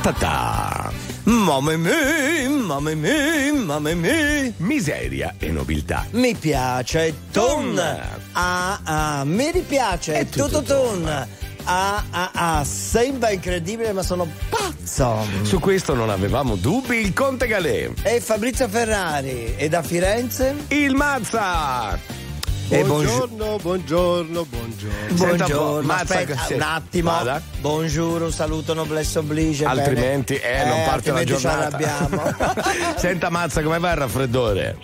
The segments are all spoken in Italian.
ta ta. Mamma mia, mamma mia, mamma mia. Miseria e nobiltà. Mi piace ton. Ah, ah, mi ripiace. È tutto tutto ton. Ah, ah, ah, sembra incredibile, ma sono pazzo. Su questo non avevamo dubbi. Il Conte Galè. E Fabrizio Ferrari. E da Firenze? Il Mazza. Buongiorno. Buongiorno, buongiorno, buongiorno. Buongiorno, Mazza, aspetta sì. un attimo. Vada. Buongiorno, un saluto, noblesse oblige. bene. Altrimenti, eh, non parte la giornata. Senta Mazza, come va il raffreddore?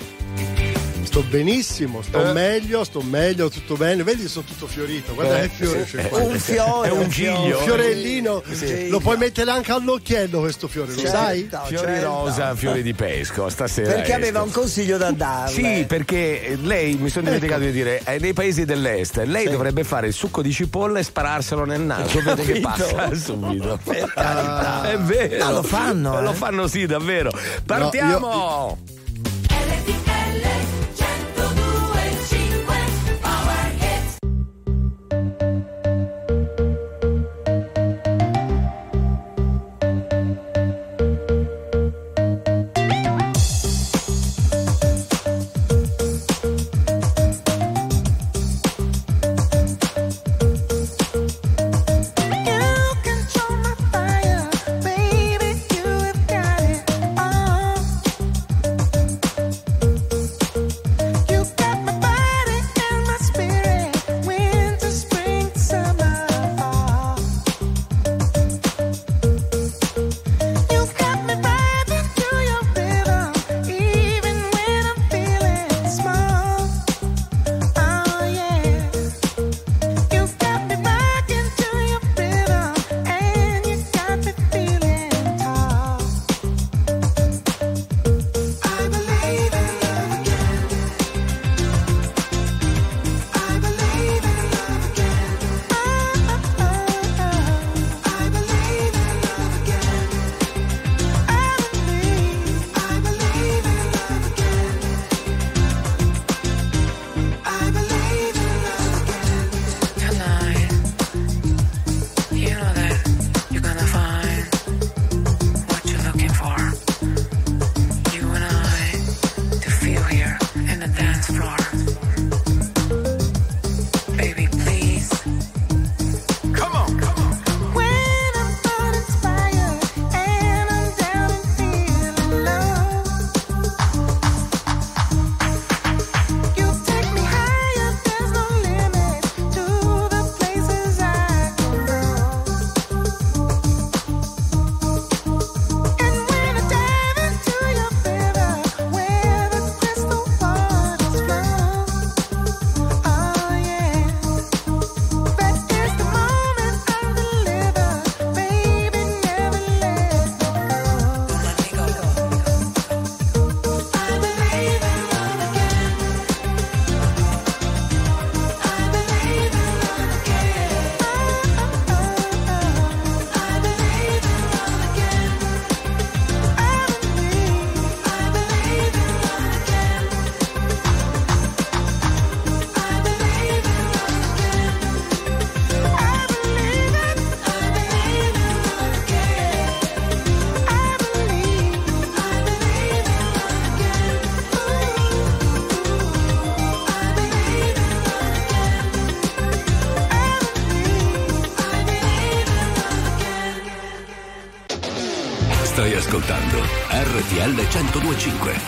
Sto benissimo, sto Eh. meglio, sto meglio, tutto bene. Vedi, sono tutto fiorito. Guarda Eh, che fiore sì, un fiore. È un fiore. giglio. Un fiorellino, Sì. lo puoi mettere anche all'occhiello questo fiore, lo Certo, sai? Fiori certo. rosa, fiori di pesco, stasera. Perché aveva esco. un consiglio da darle. Sì, perché lei, mi sono dimenticato di dire, è nei paesi dell'est, lei dovrebbe fare il succo di cipolla e spararselo nel naso, vede che passa subito. Carità. È vero. No, lo fanno, Lo eh. fanno sì, davvero. Partiamo! You 1025.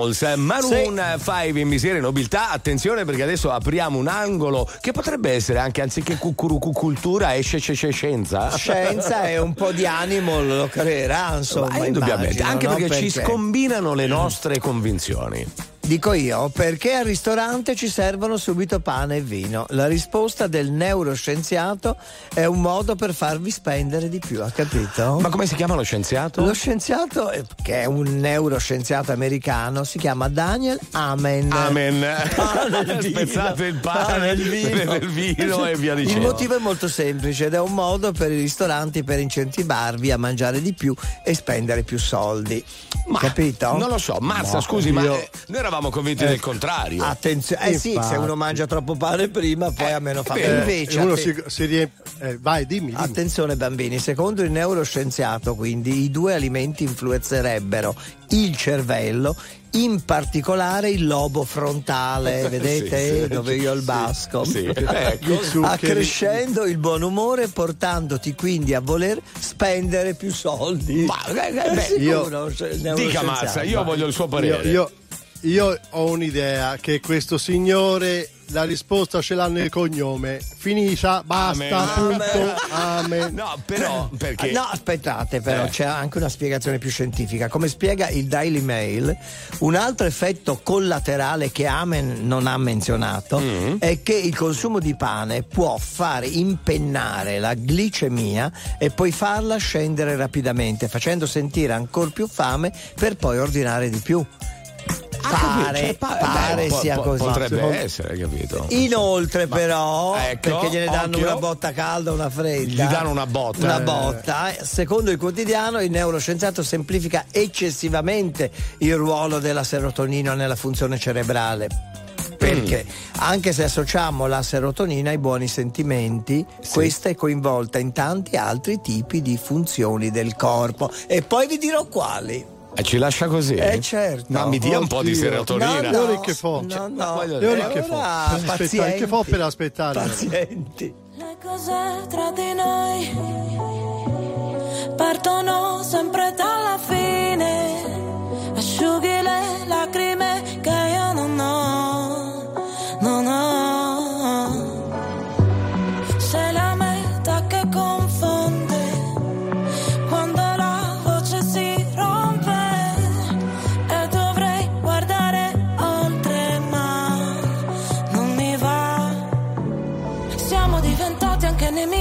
Yeah. Animals, Maroon 5 in miseria e nobiltà. Attenzione perché adesso apriamo un angolo che potrebbe essere anche anziché cultura esce sce- scienza. Scienza e un po' di animal lo creerà, insomma. Ma indubbiamente, immagino, anche no? perché, ci scombinano le nostre convinzioni. Dico io, perché al ristorante ci servono subito pane e vino? La risposta del neuroscienziato è un modo per farvi spendere di più, ha capito? Ma come si chiama lo scienziato? Lo scienziato, eh, che è un neuroscienziato americano, si chiama Daniel Amen. Amen. Pane. Spezzate il pane, e il vino. il vino e via Il dicendo. motivo è molto semplice ed è un modo per i ristoranti per incentivarvi a mangiare di più e spendere più soldi. Ma Capito? Non lo so, Mazza, No, scusi, ma io- eh, noi eravamo convinti del contrario. Attenzione, eh sì, se uno mangia troppo pane prima, poi a meno fa. Eh, Invece, uno si, si riempie. eh, vai, dimmi. dimmi. Attenzione bambini, secondo il neuroscienziato quindi i due alimenti influenzerebbero il cervello, in particolare il lobo frontale, vedete Sì, sì. dove io ho il basco, Sì, ecco. Accrescendo il buon umore portandoti quindi a voler spendere più soldi. Ma, eh, eh, È beh, sicuro, il Dica. Mazza, io voglio il suo Io, parere. io- io ho un'idea che questo signore la risposta ce l'ha nel cognome. Finita, basta, Amen. punto. Amen. No, però perché No, aspettate, però Eh. c'è anche una spiegazione più scientifica. Come spiega il Daily Mail, un altro effetto collaterale che Amen non ha menzionato Mm. è che il consumo di pane può far impennare la glicemia e poi farla scendere rapidamente, facendo sentire ancora più fame per poi ordinare di più. Pare, Cioè, pa- pare beh, po- sia po- così. Potrebbe essere, capito? Inoltre, però, Ecco, perché gliene danno occhio. una botta calda, una fredda. Gli danno una botta. Una Eh. botta. Secondo il quotidiano, il neuroscienziato semplifica eccessivamente il ruolo della serotonina nella funzione cerebrale. Perché anche se associamo la serotonina ai buoni sentimenti, questa è coinvolta in tanti altri tipi di funzioni del corpo. E poi vi dirò quali. E ci lascia così? Eh, certo. Ma mi dia un po' di serotonina. Le orecchie fo. No, no. voglio Le orecchie fo. allora, Per aspettare, pazienti. che fo per aspettare? Pazienti. Le cose tra di noi partono sempre dalla fine. Asciughi le lacrime che io non ho,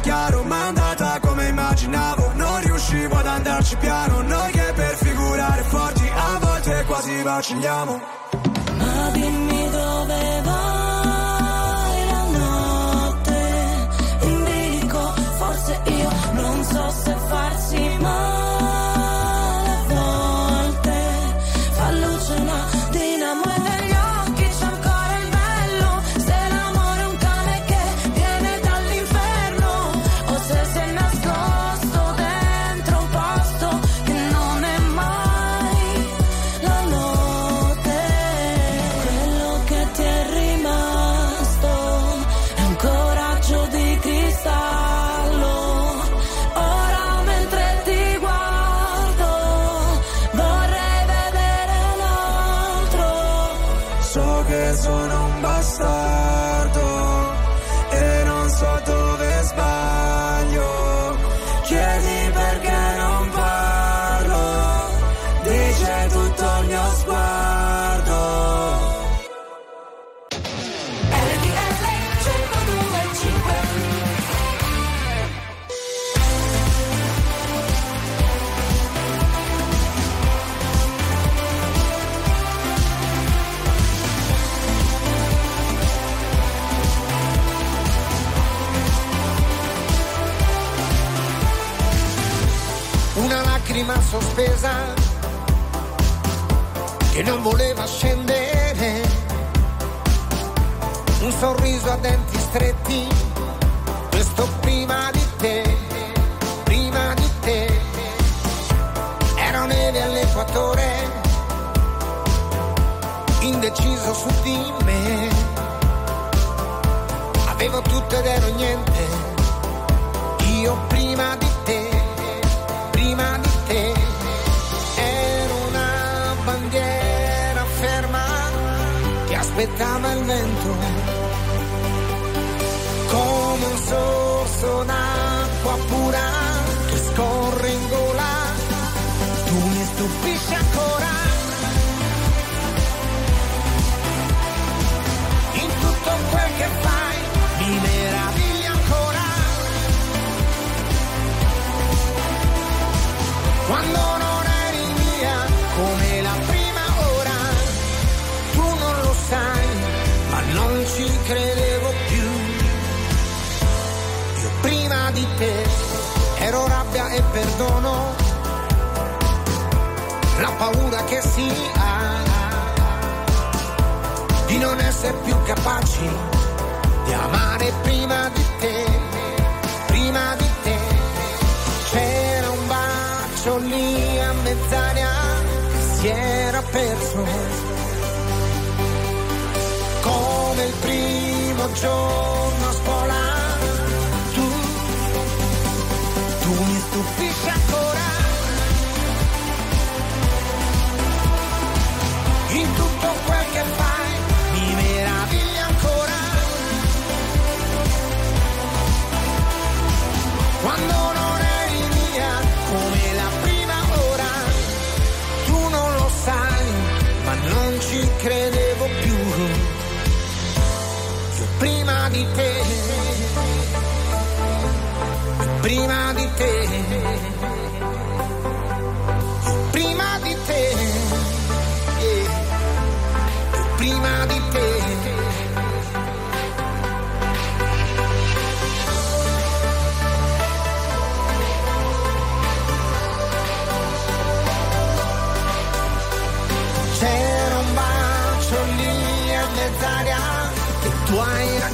chiaro Ma andata come immaginavo. Non riuscivo ad andarci piano Noi che per figurare forti A volte quasi vacilliamo. Ma dimmi che non voleva scendere, un sorriso a denti stretti, questo prima di te, prima di te, era neve all'equatore, indeciso su di me, avevo tutto ed ero niente, vento come un sorso d'acqua pura ero rabbia e perdono, la paura che si ha di non essere più capaci di amare prima di te, prima di te. C'era un bacio lì a mezz'aria che si era perso. Come il primo giorno prima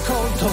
hai raccolto.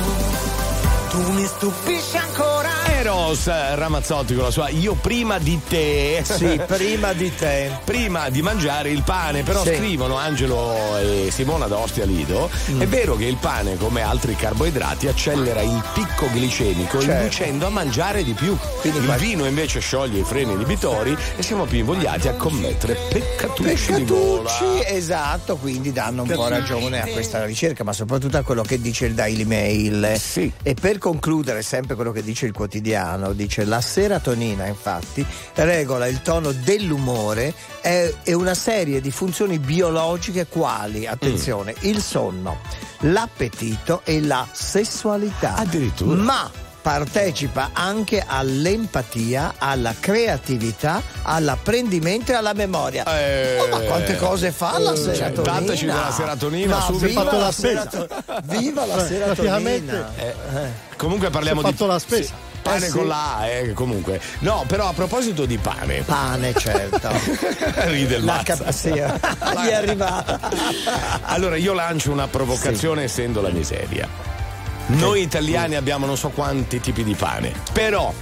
Tu mi stupisci ancora. Eros Ramazzotti con la sua Io prima di te. Sì, prima di te. Prima di mangiare il pane, però Sì. scrivono Angelo e Simona da Ostia Lido. Mm. È vero che il pane, come altri carboidrati, accelera il picco glicemico, Certo. inducendo a mangiare di più. Quindi il qua- vino invece scioglie i freni inibitori e siamo più invogliati a commettere peccatucci di gola. Peccatucci, esatto, quindi danno un po' ragione a questa ricerca, ma soprattutto a quello che dice il Daily Mail. Sì. E per concludere, sempre quello che dice il quotidiano, quotidiano dice la serotonina infatti regola il tono dell'umore e una serie di funzioni biologiche quali, attenzione, mm. il sonno, l'appetito e la sessualità. Addirittura. Ma partecipa anche all'empatia, alla creatività, all'apprendimento e alla memoria. Eh, oh, ma quante cose fa la eh, serotonina? Cioè, tanto ci dà la serotonina, ma subito. Viva la, spesa. viva la serotonina. Eh, eh, eh, comunque parliamo di... fatto la spesa. Sì pane eh, sì? con la A, eh, comunque. No, però a proposito di pane. Pane, certo. Ride il la capazia. Eh. Gli è arrivata. allora, io lancio una provocazione sì. essendo la miseria. Noi italiani abbiamo non so quanti tipi di pane, però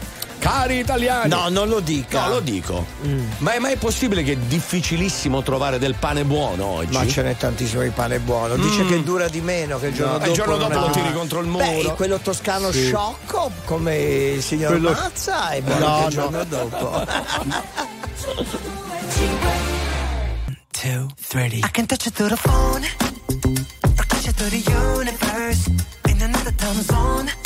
Cari italiani. No, non lo dico. No, lo dico. Mm. Ma, è, mai possibile che è difficilissimo trovare del pane buono oggi? Ma ce n'è tantissimo di pane buono. Dice mm. che dura di meno che il giorno no. dopo. E il giorno dopo lo tiri contro il muro. Beh, quello toscano sì. sciocco come il signor quello... Mazza è buono no, il giorno no. dopo. Two, three. I can touch it through the phone. I can touch it through the universe. In another time zone.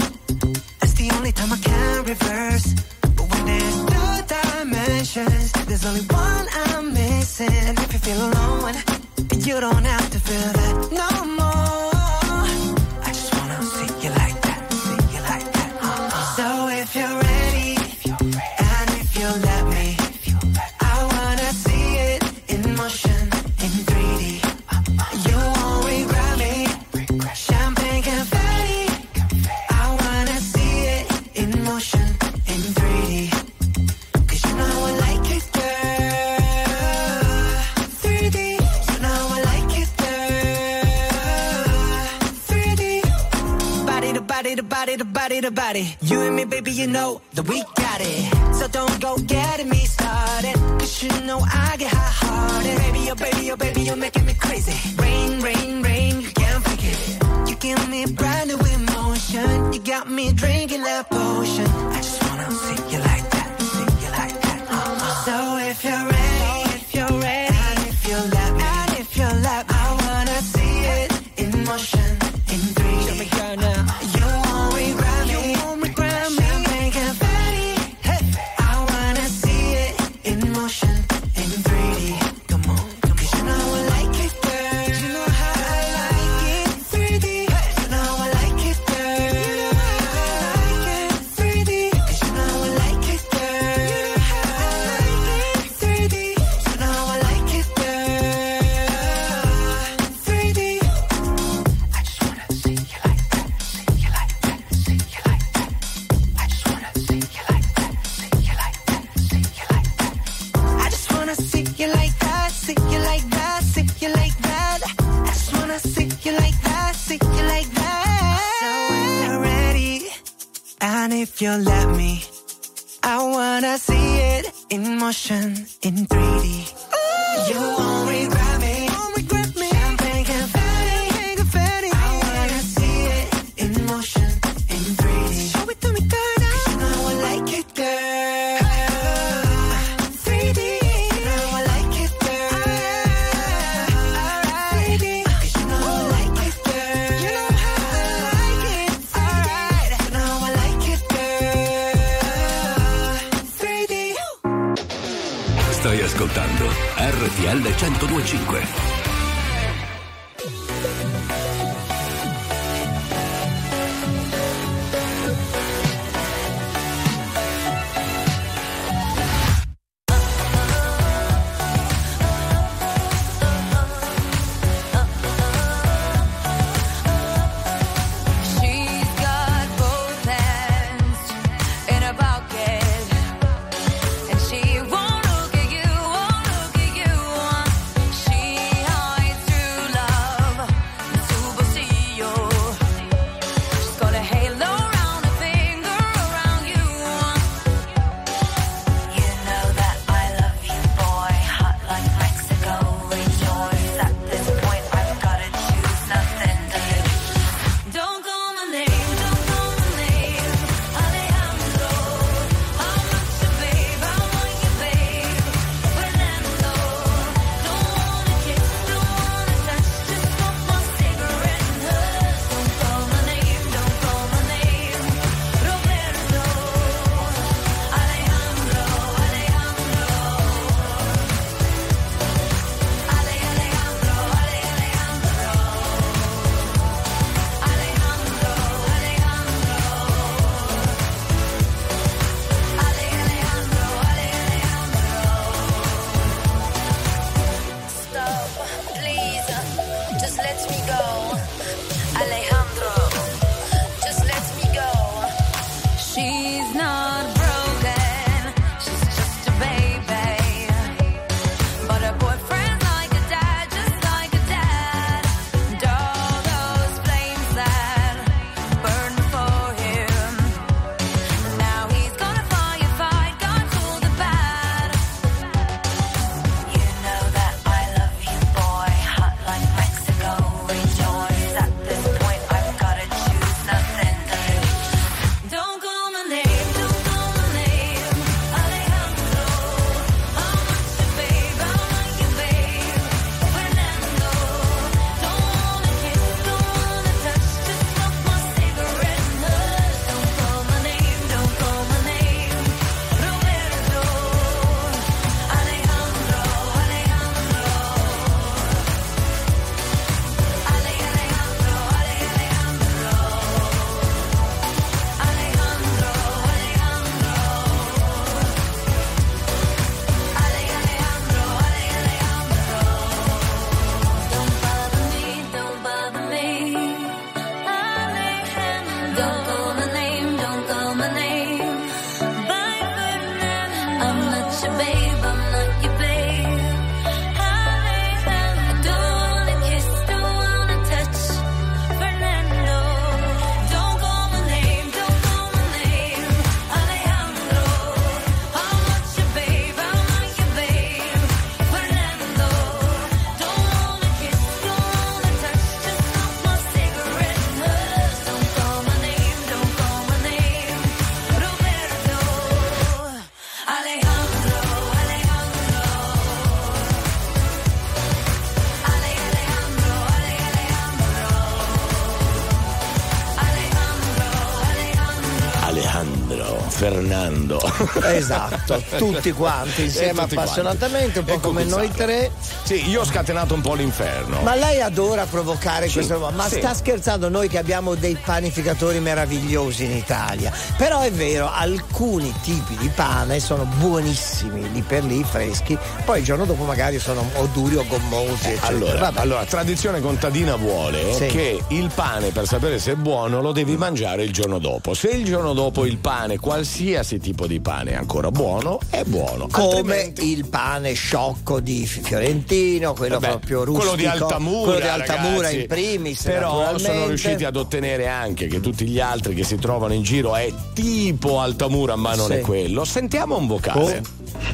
Ingannando. Esatto, tutti quanti insieme E tutti appassionatamente, un po' E come noi tre. Sì, io ho scatenato un po' l'inferno. Ma lei adora provocare Sì, questo. Ma sì. sta scherzando noi che abbiamo dei panificatori meravigliosi in Italia. Però è vero, alcuni tipi di pane sono buonissimi lì per lì, freschi. Poi il giorno dopo magari sono o duri o gommosi. Eccetera. Allora, allora, tradizione contadina vuole Sì. che il pane, per sapere se è buono, lo devi mangiare il giorno dopo. Se il giorno dopo il pane, qualsiasi tipo di pane, ancora buono, è buono. come Altrimenti- il pane sciocco di Fiorentino, quello Vabbè, proprio rustico, quello di Altamura, quello di Altamura ragazzi. in primis, Però sono riusciti ad ottenere anche che tutti gli altri che si trovano in giro è tipo Altamura, ma non Sì. è quello. Sentiamo un vocale.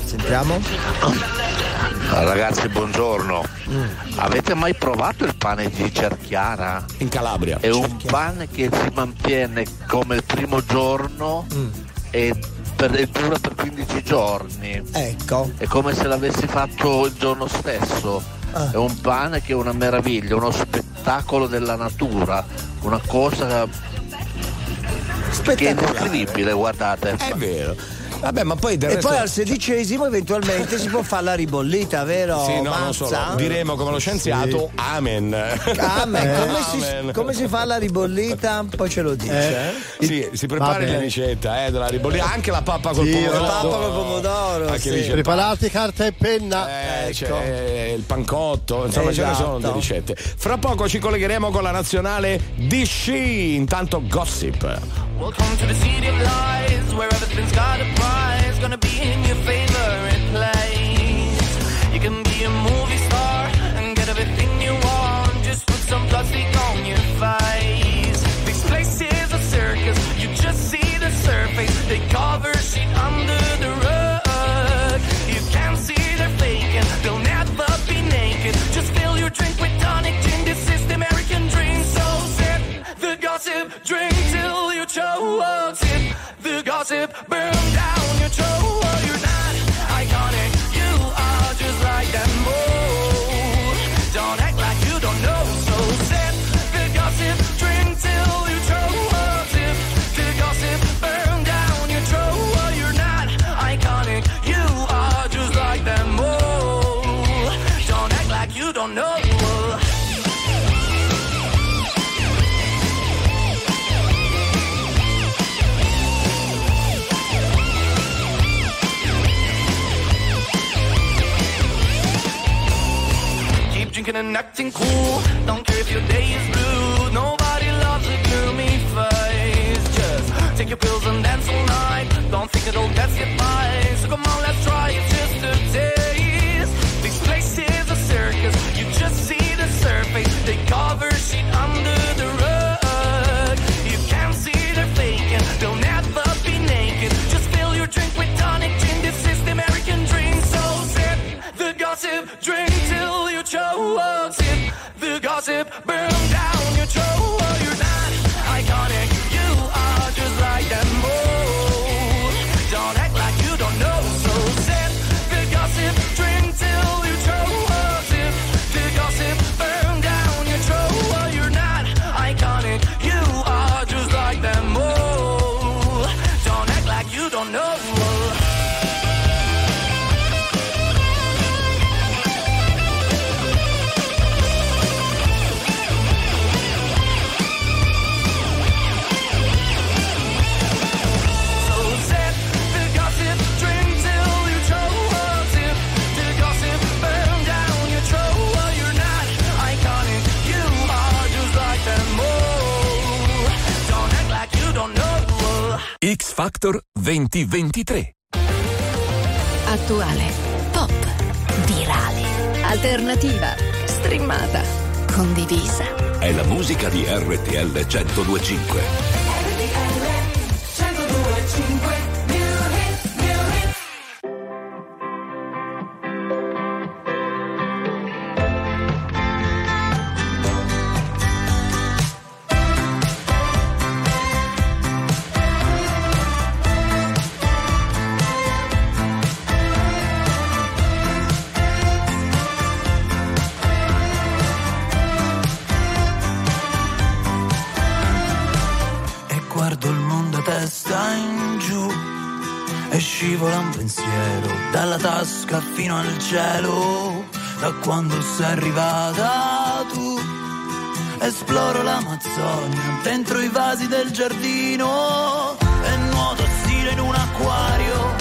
Sentiamo. Ah, Ragazzi, buongiorno. Avete mai provato il pane di Cerchiara? In Calabria. È un pane che si mantiene come il primo giorno e, per- dura per 15 giorni. Ecco. È come se l'avessi fatto il giorno stesso. Ah. È un pane che è una meraviglia, uno spettacolo della natura, una cosa che è indescrivibile, guardate. È vero. Vabbè, ma poi del E resto... poi al sedicesimo eventualmente si può fare la ribollita, vero? Sì, no, non Mazza? solo. Diremo come lo scienziato, amen. Amen. Eh, Come, si, amen. come si fa la ribollita? Poi ce lo dice. eh? Sì, si prepari Va la ricetta eh, della ribollita, anche la pappa col Sì, pomodoro. la pappa col pomodoro, Anche sì. lì Preparate carta e penna. Eh, Ecco. c'è il pancotto, insomma ce ne Esatto. sono di ricette. Fra poco ci collegheremo con la nazionale di sci, intanto gossip. Welcome to the city of lies, where everything's got a prize. Gonna be in your favorite place. You can be a movie star and get everything you want. Just put some plastic on your face. This place is a circus, you just see the surface. They cover shit under the rug. You can't see they're faking, they'll never be naked. Just fill your drink with tonic gin. This is the American dream, so sip the gossip, drink till you choke. Sip the gossip, burn down And acting cool. Don't care if your day is blue. Nobody loves a gloomy face. Just take your pills and dance all night. Don't think it'll get you 2023. Attuale, pop, virale, alternativa, streamata, condivisa. È la musica di RTL 1025. Pensiero dalla tasca fino al cielo. Da quando sei arrivata tu, esploro l'Amazzonia dentro i vasi del giardino e nuoto stile in un acquario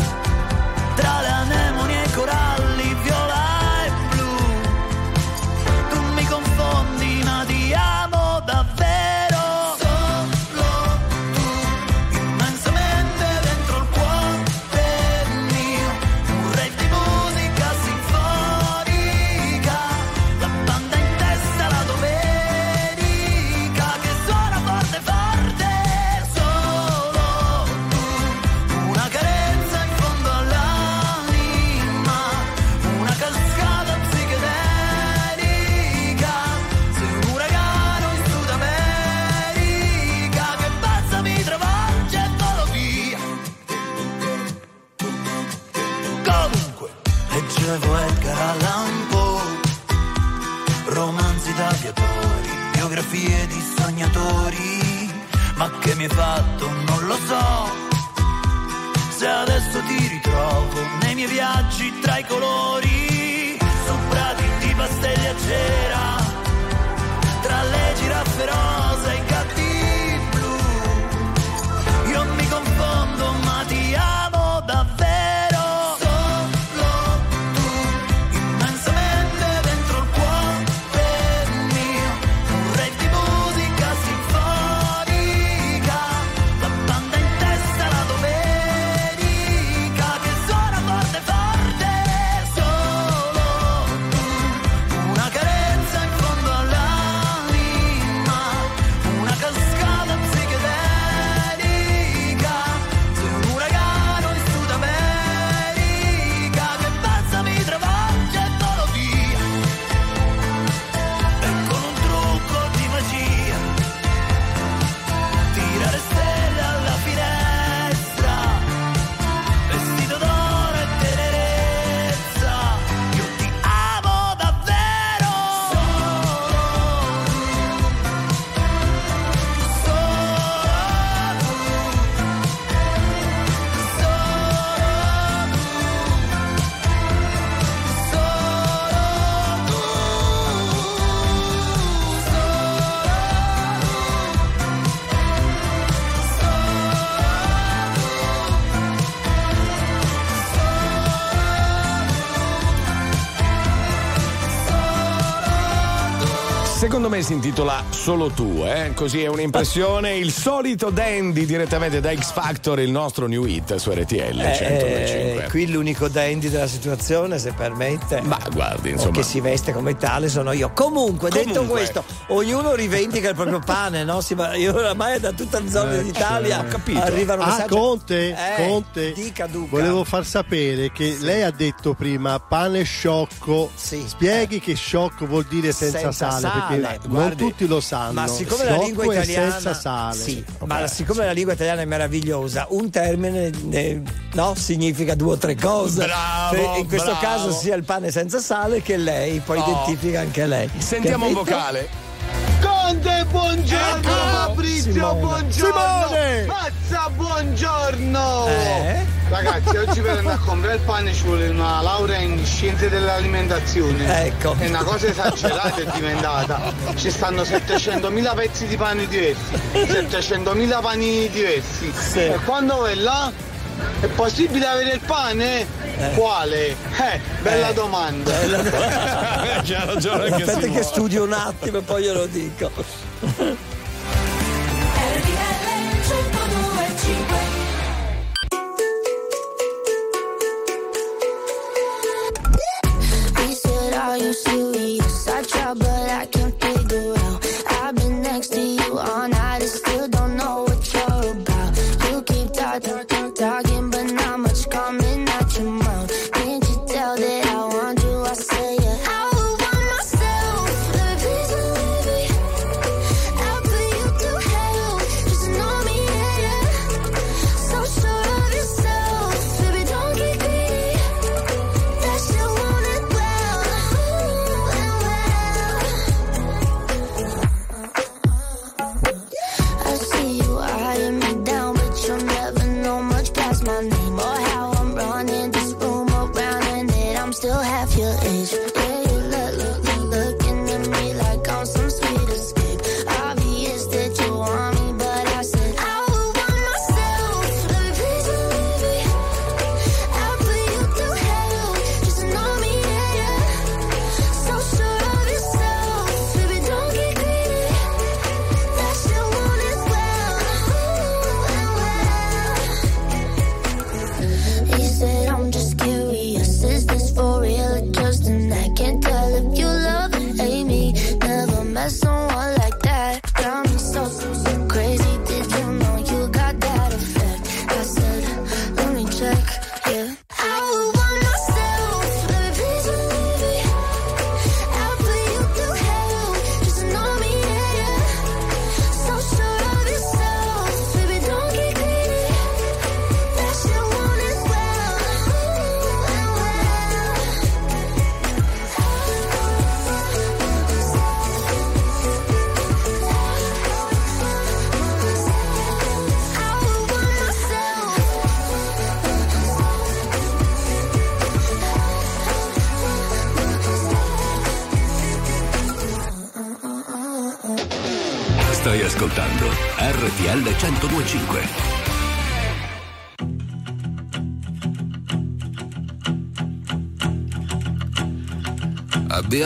Me si intitola Solo tu, eh? Così è un'impressione. Il solito Dandy direttamente da X Factor, il nostro new hit su RTL Eh, 105. qui l'unico dandy della situazione, se permette. Ma guardi, O insomma. che si veste come tale sono io. Comunque, detto Comunque. questo, ognuno rivendica il proprio pane, no? Si io oramai da tutte le zone Eh, d'Italia ho capito. arrivano Ah, messaggi. Conte, Eh, Conte, dica Duca. volevo far sapere che lei ha detto prima pane sciocco. Spieghi che sciocco vuol dire senza, Senza sale, sale. perché non Guardi, tutti lo sanno. Ma siccome la lingua è italiana senza sale. Sì, ma siccome la lingua italiana è meravigliosa, un termine eh, no, significa due o tre cose. Bravo, in questo bravo. caso sia il pane senza sale che lei, poi Oh. identifica anche lei. Sentiamo un Capito? vocale. Conte, buongiorno! Ecco, Fabrizio, Simone. buongiorno! Simone! Mazza, buongiorno! Eh? Ragazzi, oggi per andare a comprare il pane ci vuole una laurea in scienze dell'alimentazione. Ecco. È una cosa esagerata è diventata. Ci stanno 700.000 pezzi di pane diversi, 700.000 pani diversi. E quando è là? È possibile avere il pane? Quale? Eh, bella domanda. C'ha ragione anche Aspetta che studio un attimo e poi glielo dico.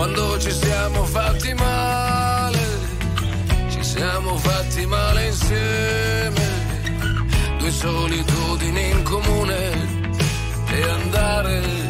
quando ci siamo fatti male, ci siamo fatti male insieme, due solitudini in comune e andare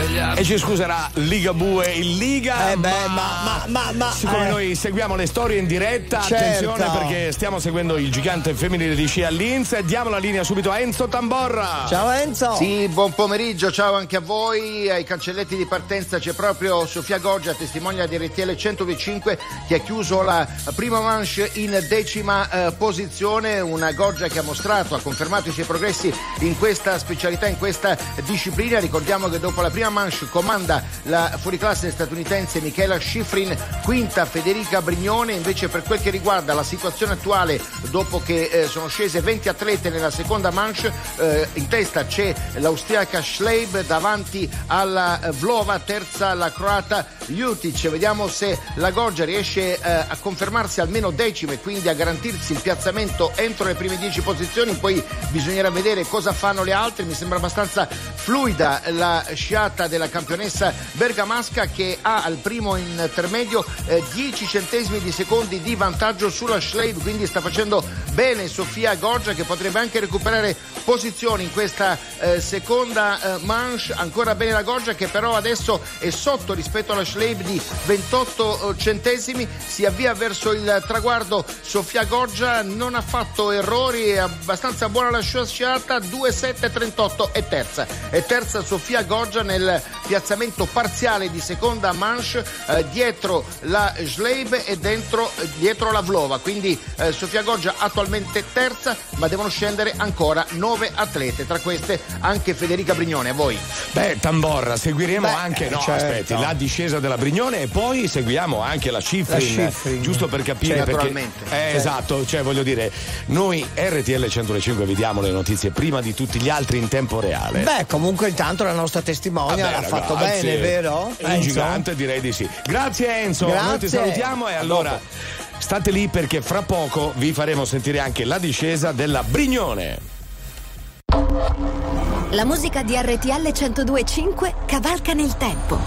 E ci scuserà Ligabue in Liga. Eh beh, ma- ma- ma- ma- siccome eh. noi seguiamo le storie in diretta, Certo. attenzione perché stiamo seguendo il gigante femminile di sci a Linz. Diamo la linea subito a Enzo Tamborra. Ciao Enzo. Sì, buon pomeriggio, ciao anche a voi. Ai cancelletti di partenza c'è proprio Sofia Goggia, testimonia di RTL 125, che ha chiuso la prima manche in decima eh, posizione. Una Goggia che ha mostrato, ha confermato i suoi progressi in questa specialità, in questa disciplina. Ricordiamo che dopo la prima manche comanda la fuoriclasse statunitense Michaela Schifrin, quinta Federica Brignone. Invece, per quel che riguarda la situazione attuale, dopo che eh, sono scese 20 atlete nella seconda manche, eh, in testa c'è l'austriaca Schleib davanti alla eh, Vlova, terza la croata Jutic. Vediamo se la Goggia riesce eh, a confermarsi almeno decima e quindi a garantirsi il piazzamento entro le prime 10 posizioni. Poi bisognerà vedere cosa fanno le altre. Mi sembra abbastanza fluida la sciata della campionessa bergamasca che ha al primo intermedio eh, 10 centesimi di secondi di vantaggio sulla Schleib, quindi sta facendo bene Sofia Goggia che potrebbe anche recuperare posizioni in questa eh, seconda eh, manche. Ancora bene la Goggia che però adesso è sotto rispetto alla Schleib di 28 centesimi. Si avvia verso il traguardo. Sofia Goggia non ha fatto errori, è abbastanza buona la sciata. 2-7-38 e terza. E terza Sofia Goggia nel nel piazzamento parziale di seconda manche eh, dietro la Schleib e dentro, eh, dietro la Vlova. Quindi eh, Sofia Goggia attualmente terza, ma devono scendere ancora nove atlete, tra queste anche Federica Brignone. A voi. Beh, Tamborra, seguiremo Beh, anche no, certo. aspetti, la discesa della Brignone e poi seguiamo anche la Schifrin, La Schifrin. giusto per capire Cioè, perché naturalmente. eh, Certo. esatto, cioè voglio dire, noi RTL 105 vi diamo le notizie prima di tutti gli altri in tempo reale. Beh, comunque intanto la nostra testimonia Vabbè, l'ha fatto ragazzi, bene, vero? È un Enzo? gigante, direi di sì. Grazie Enzo, noi ti Grazie. salutiamo e allora state lì perché fra poco vi faremo sentire anche la discesa della Brignone. La musica di RTL 1025 cavalca nel tempo.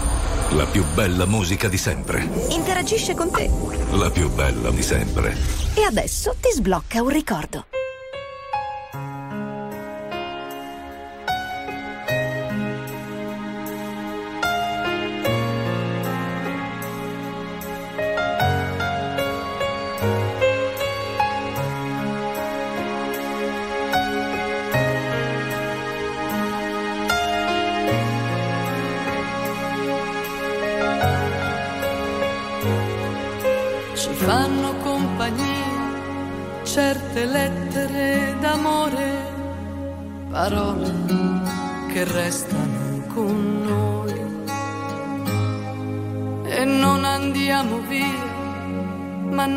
La più bella musica di sempre. Interagisce con te. La più bella di sempre. E adesso ti sblocca un ricordo.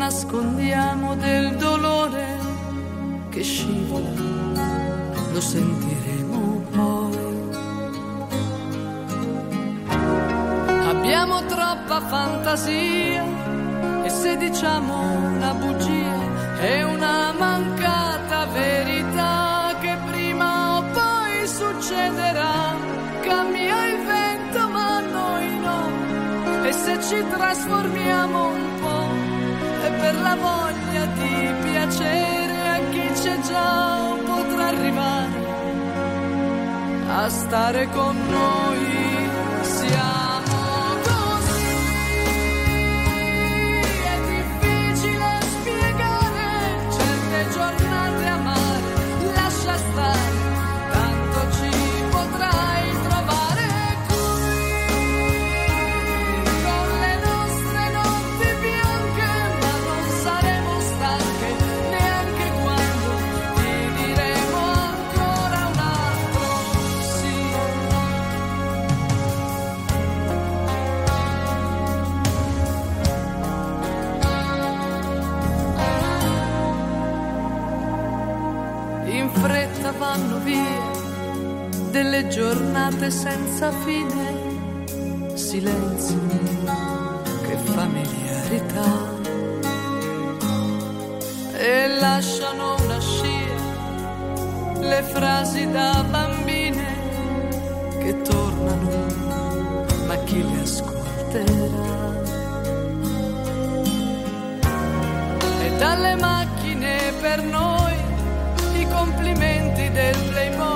Nascondiamo del dolore che scivola, lo sentiremo poi. Abbiamo troppa fantasia e se diciamo una bugia è una mancata verità che prima o poi succederà. Cambia il vento ma noi no e se ci trasformiamo la voglia di piacere a chi c'è già potrà arrivare a stare con noi. Delle giornate senza fine, silenzio, che familiarità. E lasciano una scia le frasi da bambine che tornano, ma chi le ascolterà? E dalle macchine per noi i complimenti del playboy,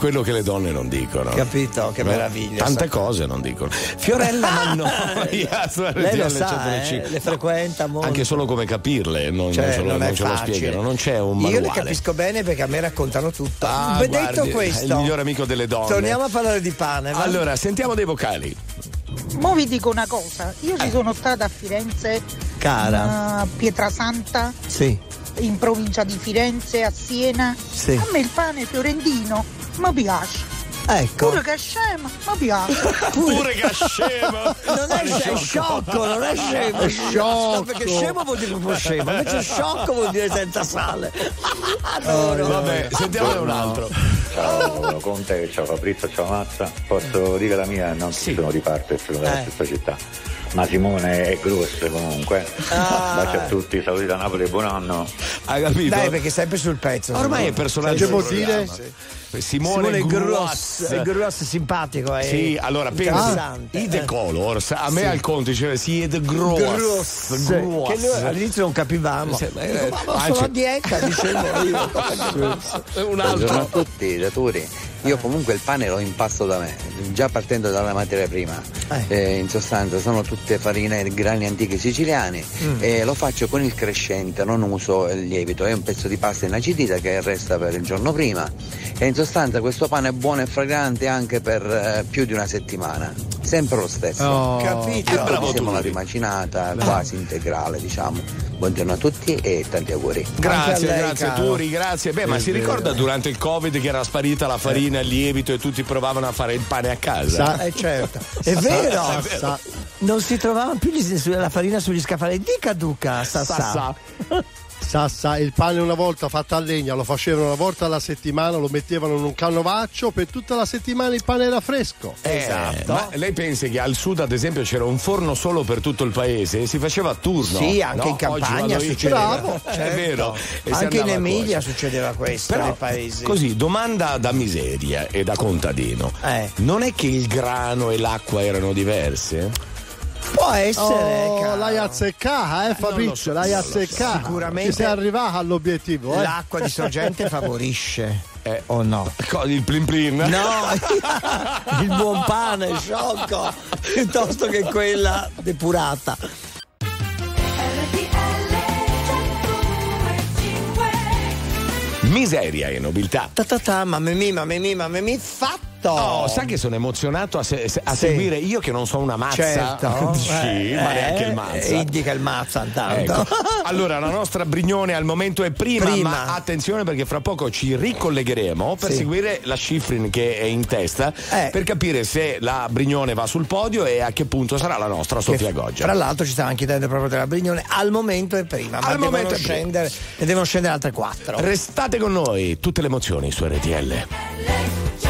Quello che le donne non dicono. Capito? Che No, meraviglia. Tante sa. cose non dicono. Fiorella Mannoia su Lei lo sa, eh, 105. le frequenta molto. Anche solo come capirle, non, Cioè, non ce lo, non non ce lo spiegano, non c'è un manuale. Io le capisco bene perché a me raccontano tutto. Ah, Beh, guardi, detto questo, è il migliore amico delle donne. torniamo a parlare di pane. va? Allora, sentiamo dei vocali. Mo vi dico una cosa, io ci sono stata a Firenze, Cara. a Pietrasanta, Sì. in provincia di Firenze, a Siena. Sì. A me il pane fiorentino mi piace. Ecco. Pure che è scema, mi piace. Pure che è scemo. Non è, è sciocco, non è scemo. È sciocco. Perché scemo vuol dire proprio scemo, invece sciocco vuol dire senza sale. Oh, vabbè, sentiamone un altro. Ciao Conte, ciao Fabrizio, ciao Mazza. Posso dire la mia? Non sono di parte, sono della Eh. stessa città. Ma Simone è grosso comunque. Ah. Baci a tutti, saluti da Napoli e buon anno. Hai capito? Dai, perché è sempre sul pezzo. Ormai è personaggio programma. Simone, Simone Gross. Gross, Gross simpatico. È Sì, allora interessante. i The Eh. Colors, a me Sì. al conto diceva sì, The Gross. Gross, Gross. che noi all'inizio non capivamo. Sì, ma, eh, Dico, ma sono a dieta, dicevo io. Un Buongiorno a altro. tutti, datori. Io comunque il pane lo impasto da me, già partendo dalla materia prima. Eh, in sostanza sono tutte farine e grani antichi siciliani Mm. e lo faccio con il crescente, non uso il lievito, è un pezzo di pasta inacidita che resta per il giorno prima. E in sostanza questo pane è buono e fragrante anche per eh, più di una settimana. Sempre lo stesso. Oh. Capito? Poi Bravo una Turi. rimacinata quasi integrale, diciamo. Buongiorno a tutti e tanti auguri. Grazie, lei, grazie caro. Turi, grazie. Beh, ma È si vero. ricorda durante il Covid che era sparita la farina, il lievito e tutti provavano a fare il pane a casa? Sa- Eh certo, è vero. Sa- sa- Non si trovava più la farina sugli scaffali. Dica Duca, sa, sa. Sa, sa. Sassa, il pane una volta fatto a legna lo facevano una volta alla settimana, lo mettevano in un canovaccio, per tutta la settimana il pane era fresco. Eh, Esatto. Ma lei pensi che al sud, ad esempio, c'era un forno solo per tutto il paese? Si faceva a turno. Sì, anche no? in campagna succedeva. Bravo, È certo. vero. E si Anche in Emilia così. succedeva questo Però, nei paesi. così, domanda da miseria e da contadino. Eh. Non è che il grano e l'acqua erano diverse? Può essere. Oh, caro. l'hai azzeccata, eh Fabrizio, so, l'hai lo so. azzeccata. Sicuramente- Ci sei arrivato all'obiettivo, eh? L'acqua di sorgente favorisce. Eh. O no? Co- Il plin plin? No, il buon pane sciocco piuttosto che quella depurata. Miseria e nobiltà. Ta ta ta, mamma mia, mamma mia, mamma mia, fatto! Oh, sai che sono emozionato a, se- a Sì. seguire io che non so una mazza. Certo. sì, Eh, ma neanche il eh, mazza. indica il mazza intanto. Ecco. Allora, la nostra Brignone al momento è prima, Prima. ma attenzione perché fra poco ci ricollegheremo per Sì. seguire la Schifrin che è in testa Eh. per capire se la Brignone va sul podio e a che punto sarà la nostra Sofia Goggia. Tra l'altro ci stavano chiedendo proprio della Brignone, al momento è prima, ma Al devono momento è prima. scendere, ne devono scendere altre quattro. Restate con noi, tutte le emozioni su RTL.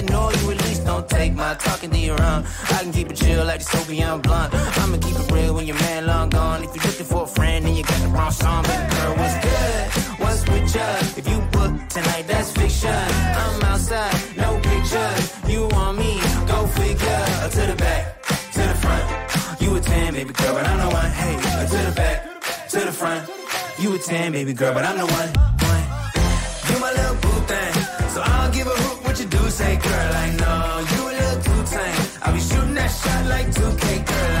take my talking to your own. I can keep it chill like the Soviet blunt. I'ma keep it real when your man long gone. If you're looking for a friend and you got the wrong song, baby girl, what's good? What's with ya? If you book tonight, that's fiction. I'm outside, no pictures. You want me? Go figure. To the back, to the front. You a 10, baby girl, but I'm the one. Hey, to the back, to the front. You a 10, baby girl, but I'm the one. one. You my little boo thing. So I'll give a hoot what you do say, girl. I know shot like 2K, girl.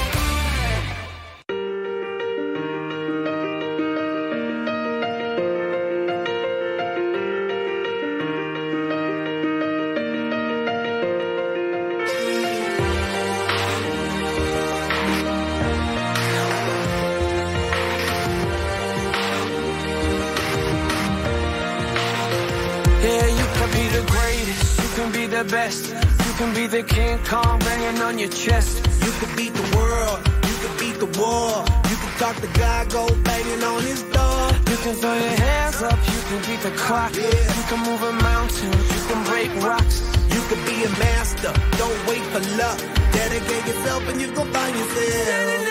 Can clock. You can move a mountain, you can break rocks. You could be a master, don't wait for luck. Dedicate yourself and you gon' find yourself.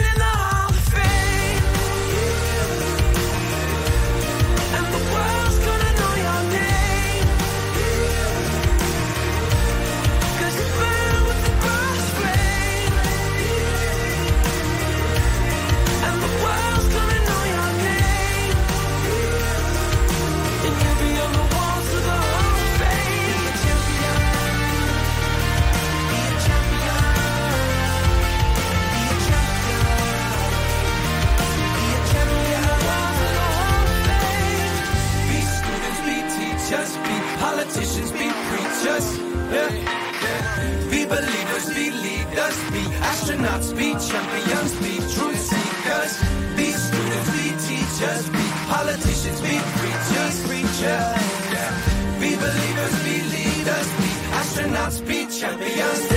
teachers, be politicians, be preachers, preachers. Be believers, be leaders, be astronauts, be champions.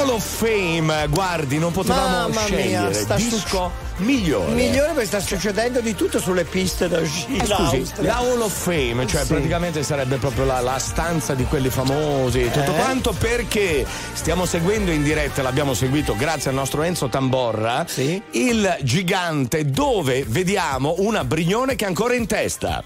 Hall of Fame, guardi, non potevamo Mamma scegliere mia, sta disco migliore. Migliore perché sta succedendo di tutto sulle piste da sci. Eh, Scusi, la Hall of Fame, cioè Sì. praticamente sarebbe proprio la, la stanza di quelli famosi, tutto Eh? quanto perché stiamo seguendo in diretta, l'abbiamo seguito grazie al nostro Enzo Tamborra, il gigante dove vediamo una Brignone che è ancora in testa.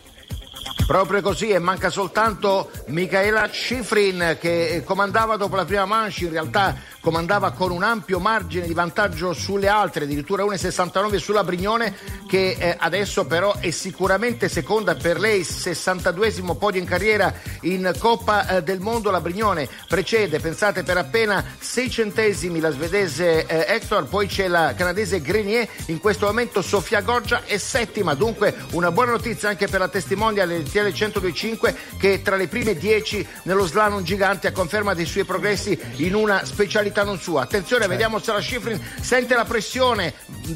Proprio così e manca soltanto Michaela Schifrin che comandava dopo la prima manche, in realtà comandava con un ampio margine di vantaggio sulle altre, addirittura 1,69 sulla Brignone che eh, adesso però è sicuramente seconda per lei, 62esimo podio in carriera in Coppa eh, del Mondo, la Brignone precede, pensate per appena 6 centesimi la svedese eh, Hector, poi c'è la canadese Grenier, in questo momento Sofia Goggia è settima, dunque una buona notizia anche per la testimonial RTL 1025 che è tra le prime 10 nello slalom gigante a conferma dei suoi progressi in una specialità non sua. Attenzione, vediamo se la Schifrin sente la pressione,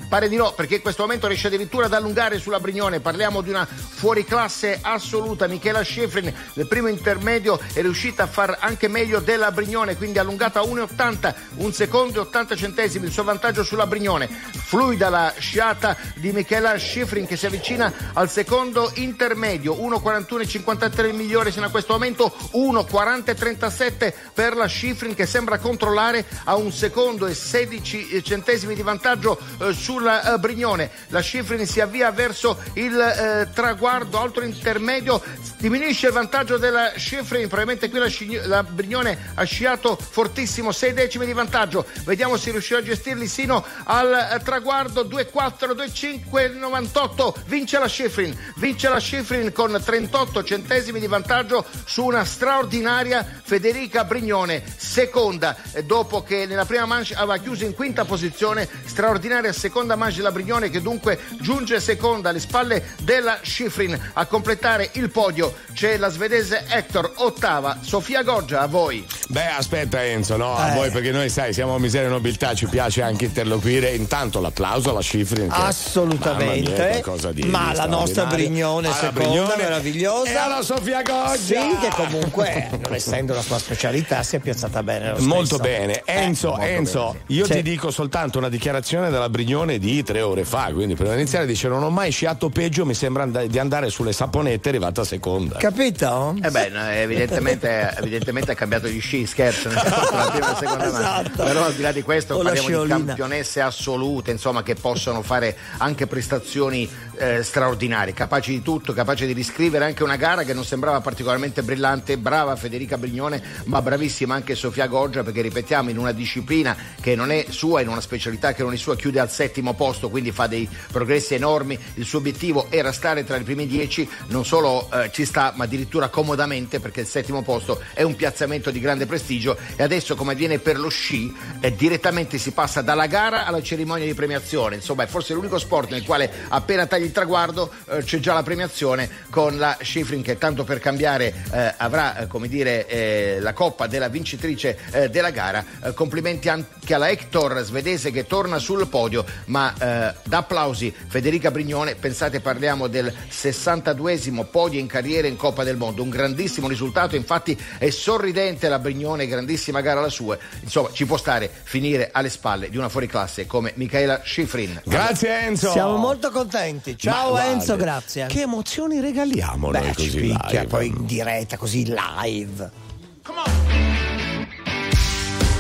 pare di no, perché in questo momento riesce addirittura ad allungare sulla Brignone. Parliamo di una fuoriclasse assoluta. Michela Schifrin nel primo intermedio è riuscita a far anche meglio della Brignone, quindi allungata a 1,80, un secondo e 80 centesimi, il suo vantaggio sulla Brignone. Fluida la sciata di Michela Schifrin che si avvicina al secondo intermedio, 1,41,53 il migliore sino a questo momento, 1,40,37 per la Schifrin che sembra controllare a un secondo e 16 centesimi di vantaggio eh, sulla eh, Brignone. La Schifrin si avvia verso il eh, traguardo alto intermedio, diminuisce il vantaggio della Schifrin, probabilmente qui la, la Brignone ha sciato fortissimo, 6 decimi di vantaggio. Vediamo se riuscirà a gestirli sino al eh, traguardo 2-4, 2-5, 98. Vince la Schifrin, vince la Schifrin con 38 centesimi di vantaggio su una straordinaria Federica Brignone, seconda, dopo che nella prima manche aveva chiuso in quinta posizione, straordinaria seconda manche la Brignone che dunque giunge seconda alle spalle della Schifrin. A completare il podio c'è la svedese Hector, ottava, Sofia Goggia, a voi. Beh, aspetta Enzo, no, a Eh. voi perché noi sai, siamo miseria e nobiltà, ci piace anche interloquire. Intanto l'applauso alla Schifrin. che- Assolutamente. Mia, ma di la nostra. Brignone Alla seconda, Brignone meravigliosa. E alla Sofia Goggia. Sì, che comunque, non essendo la sua specialità, si è piazzata bene. lo Molto bene, Eh, Enzo, molto Enzo, bene. io Sì. ti dico soltanto una dichiarazione della Brignone di tre ore fa, quindi prima di iniziare dice non ho mai sciato peggio, mi sembra and- di andare sulle saponette, è arrivata seconda. Capito? Eh beh, no, evidentemente, evidentemente ha cambiato gli sci, scherzo, nel senso, la prima e la seconda mano. Esatto. Però al di là di questo la parliamo di campionesse assolute, insomma, che possono fare anche prestazioni eh, straordinarie, capaci di tutto, capaci di riscrivere anche una gara che non sembrava particolarmente brillante, brava Federica Brignone, ma bravissima anche Sofia Goggia, perché ripetiamo, in una disciplina che non è sua, in una specialità che non è sua, chiude al settimo posto, quindi fa dei progressi enormi. Il suo obiettivo era stare tra i primi dieci, non solo eh, ci sta, ma addirittura comodamente, perché il settimo posto è un piazzamento di grande prestigio e adesso, come avviene per lo sci, eh, direttamente si passa dalla gara alla cerimonia di premiazione. Insomma, è forse l'unico sport nel quale appena tagli il traguardo eh, c'è già la premiazione con la Schifrin che tanto per cambiare eh, avrà, eh, come dire, eh, la coppa della vincitrice eh, della gara. Eh, complimenti anche alla Hector svedese che torna sul podio, ma eh, da applausi Federica Brignone, pensate parliamo del 62esimo podio in carriera in Coppa del Mondo, un grandissimo risultato, infatti è sorridente la Brignone, grandissima gara la sua, insomma ci può stare finire alle spalle di una fuoriclasse come Michaela Schifrin. Grazie Enzo. Siamo molto contenti. Ciao Ma Enzo, grazie. Che emozioni regaliamo Beh, noi così picchia, live? poi in diretta, così live.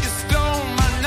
You stole my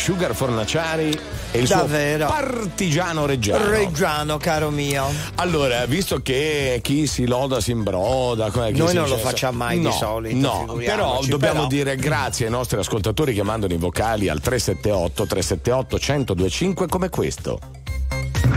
sugar fornaciari e il Davvero. suo partigiano reggiano. Reggiano, caro mio. Allora, visto che chi si loda si imbroda, come- chi Noi si non lo dice- facciamo mai di No, solito, No, però dobbiamo però- dire grazie ai nostri ascoltatori che mandano i vocali al 378 378 1025 come questo.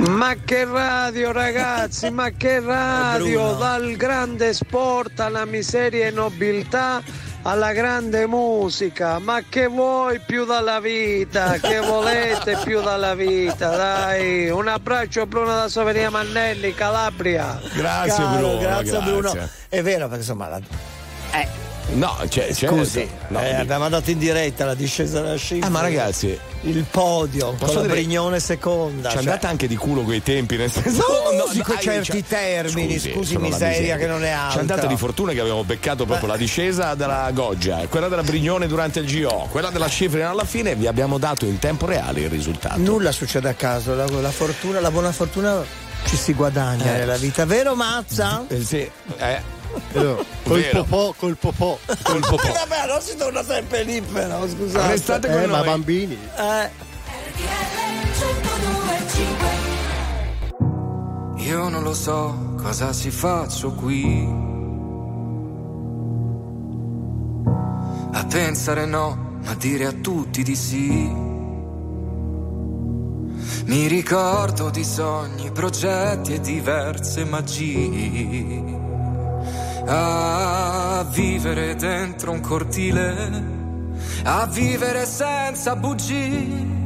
Ma che radio ragazzi, ma che radio, dal grande sport alla miseria e nobiltà alla grande musica, ma che vuoi più dalla vita, che volete più dalla vita, dai, un abbraccio a Bruno da Soveria Mannelli, Calabria. Grazie Caro, Bruno. grazie, Bruno. grazie. È vero, perché insomma. La... Eh, No, c'è, c'è scusi, no, eh, abbiamo dato in diretta la discesa della scia. Ah, ma ragazzi, Il podio, Posso con dire- Brignone seconda. C'è cioè- andata anche di culo quei tempi, nel senso. Non usi ai- certi termini, scusi, sono la miseria che non è C'è altro. andata di fortuna che abbiamo beccato proprio la discesa della Goggia, quella della Brignone durante il GO, quella della Scifrina alla fine e vi abbiamo dato in tempo reale il risultato. Nulla succede a caso, la, la fortuna, la buona fortuna ci si guadagna Eh. nella vita, vero Mazza? Eh, sì, eh. Col popò, col popò. Col popò. Eh, vabbè, non si torna sempre lì però, scusate. Restate con Eh, ma noi. bambini. Eh. Io non lo so cosa si faccio qui. A pensare no, ma dire a tutti di sì. Mi ricordo di sogni, progetti e diverse magie. A vivere dentro un cortile, a vivere senza bugie.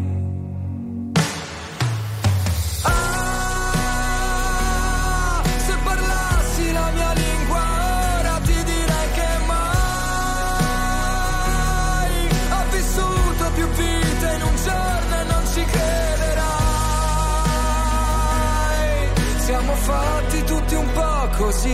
Fatti tutti un po' così,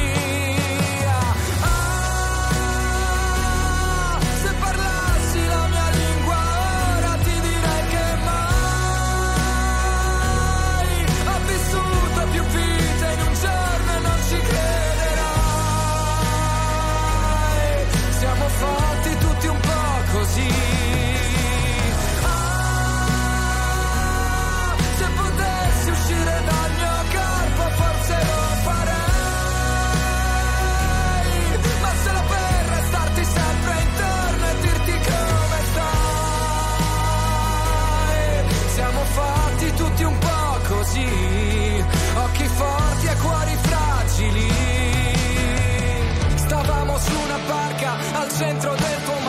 Su una barca al centro del tuo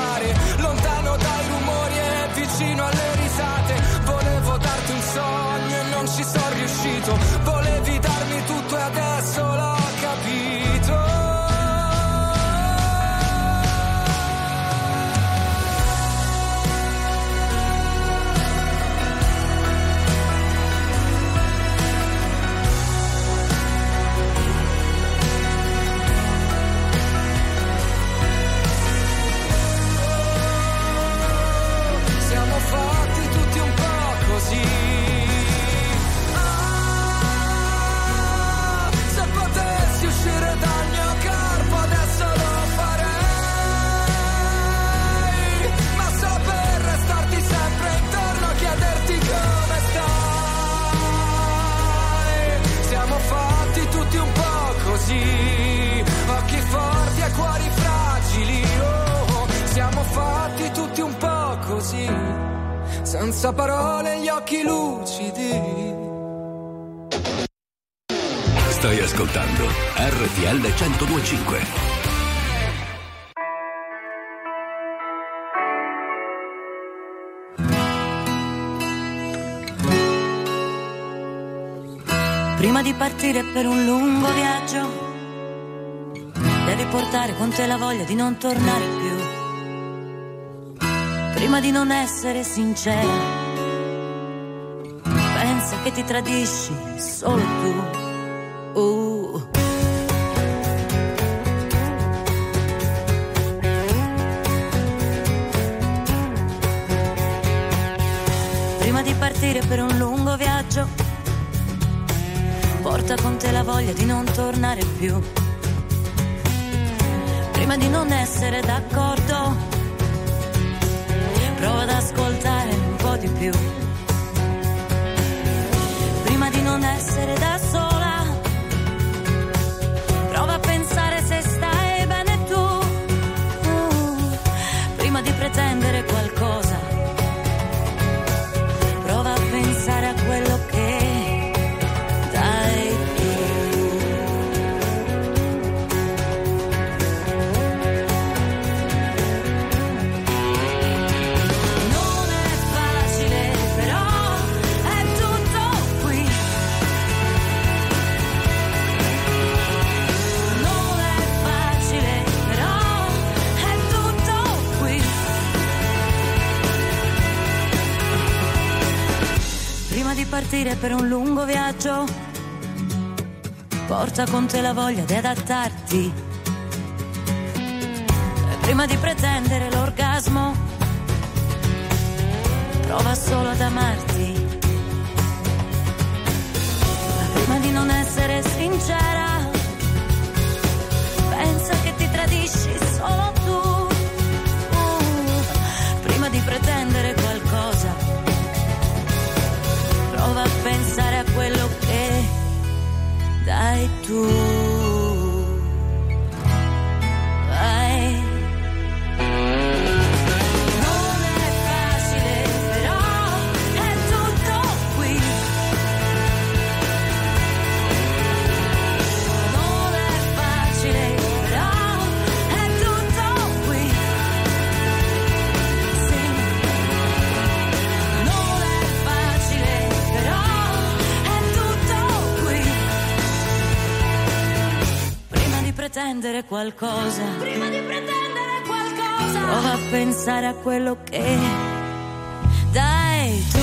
Prima di partire per un lungo viaggio, devi portare con te la voglia di non tornare più. prima di non essere sincera. Pensa che ti tradisci solo tu. Uh. Prima di partire per un lungo viaggio, porta con te la voglia di non tornare più. Prima di non essere d'accordo, prova ad ascoltare un po' di più. Prima di non essere da sola, prova a pensare se stai bene tu. Uh, prima di pretendere qualcosa, partire per un lungo viaggio, porta con te la voglia di adattarti. Prima di pretendere l'orgasmo, prova solo ad amarti. Prima di non essere sincera, dai tu. Quello che dai tu.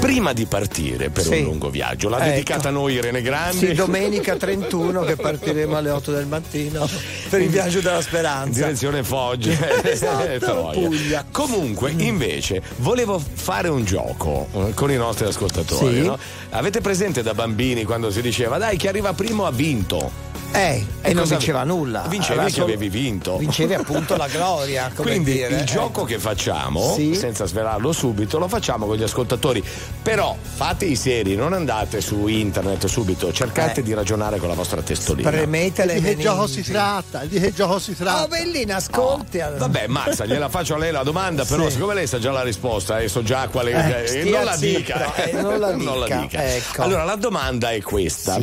Prima di partire per Sì. un lungo viaggio, l'ha Ecco. dedicata a noi Irene Grandi. Sì, domenica 31 che partiremo alle 8 del mattino per il viaggio della In speranza. direzione Foggia. Esatto, Troia. Puglia. Comunque, invece, volevo fare un gioco eh, con i nostri ascoltatori. Sì. no? Avete presente da bambini quando si diceva dai, chi arriva primo ha vinto? Eh, e non cosa- vinceva nulla. Vincevi Aveva che avevi vinto. Vincevi appunto la gloria. Come Quindi dire, il eh. gioco che facciamo, Sì. senza svelarlo subito, lo facciamo con gli ascoltatori. Però fate i seri, non andate su internet subito, cercate Eh. di ragionare con la vostra testolina. Premete le Di che gioco si tratta? Di che gioco si tratta? Oh, Bellina, ascolti. Vabbè, Mazza, gliela faccio a lei la domanda, però Sì. siccome lei sa già la risposta e so già quale. Eh, eh, non la dica. eh, non la dica, ecco. Allora, la domanda è questa.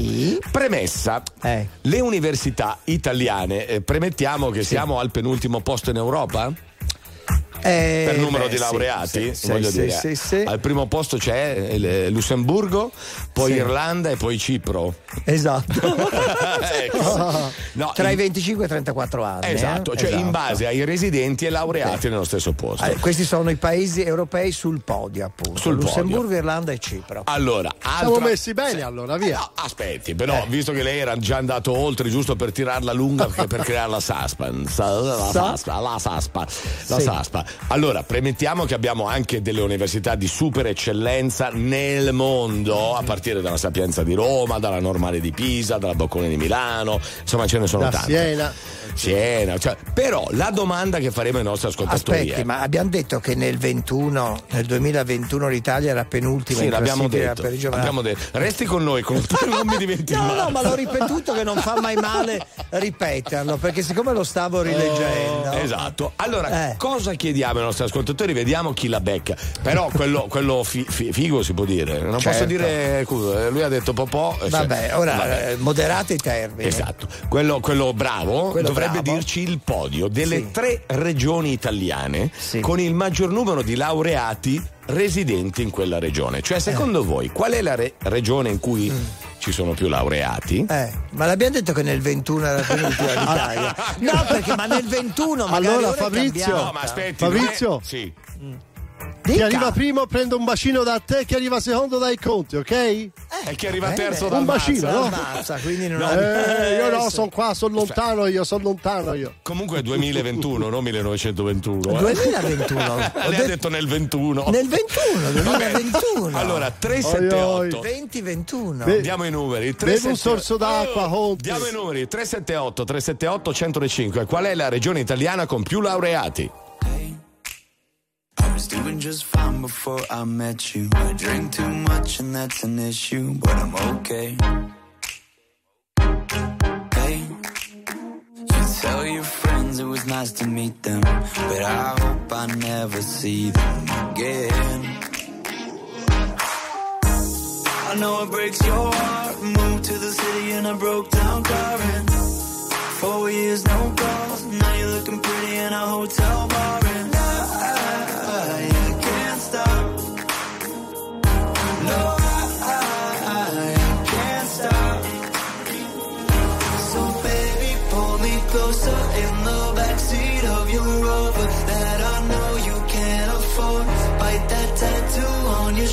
Premessa: Eh. Le università italiane, eh, premettiamo che siamo al penultimo posto in Europa? Eh, per numero beh, di laureati, sì, voglio sì, dire. sì, sì. Al primo posto c'è eh, Lussemburgo, poi Sì. Irlanda e poi Cipro. Esatto. Ecco. No, Tra i in- 25 e i 34 anni. Esatto, eh? cioè in Esatto. base ai residenti e laureati nello stesso posto. Eh, questi sono i paesi europei sul podio, appunto. Sul Lussemburgo, podio. Irlanda e Cipro. Allora, Siamo altra... messi bene allora, via. No, aspetti, però, visto che lei era già andato oltre, giusto per tirarla lunga, per creare la suspense, la Sa- saspa, la saspa, la Sì. saspa. Allora, premettiamo che abbiamo anche delle università di super eccellenza nel mondo, a partire dalla Sapienza di Roma, dalla Normale di Pisa, dalla Boccone di Milano, insomma ce ne sono Da tante. Siena. Siena, cioè, però la domanda che faremo ai nostri ascoltatori Aspetti, è ma abbiamo detto che nel 21, nel 2021 l'Italia era penultima Sì, in l'abbiamo detto, per i giovani. abbiamo detto. Resti con noi, con- non mi dimentichi No, no, ma l'ho ripetuto che non fa mai male ripeterlo, perché siccome lo stavo rileggendo. Esatto. Allora, Eh. cosa chiediamo ai nostri ascoltatori? Vediamo chi la becca. Però quello, quello fi- fi- figo si può dire. Non posso Certo. dire. eh, Lui ha detto Popò. eh, Vabbè, cioè, ora vabbè. eh, moderate i termini. Esatto, quello, quello bravo Quello dovrebbe bravo. dirci il podio delle Sì. tre regioni italiane Sì. con il maggior numero di laureati residenti in quella regione. Cioè, Eh. secondo voi, qual è la re- regione in cui Mm. ci sono più laureati. Eh, ma l'abbiamo detto che nel 21 era penultima d'Italia. No, perché ma nel 21 magari Allora, Fabrizio. No, ma aspetti. Fabrizio? è- Sì. Chi Dica. arriva primo prende un bacino da te, chi arriva secondo dai conti, ok? E chi arriva bene. terzo Un dal bacino, mazza. no? Ammazza, quindi non No. Eh, io no, Adesso. sono qua, sono lontano io, sono lontano io. Comunque è 2021, non 1921. eh. 2021. Lei ha detto nel 21. Nel 21, 2021. Allora, 378. 2021. Beh, Diamo i numeri. Bevi 378. un sorso d'acqua, Conte. Diamo i numeri 378 378 105. Qual è la regione italiana con più laureati? Was doing just fine before I met you. I drink too much and that's an issue, but I'm okay. Hey, you tell your friends it was nice to meet them, but I hope I never see them again. I know it breaks your heart. Moved to the city in a broke down car and four years no calls. Now you're looking pretty in a hotel bar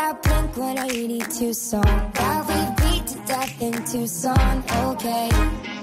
That Blink 182 song that we beat to death in Tucson. Okay.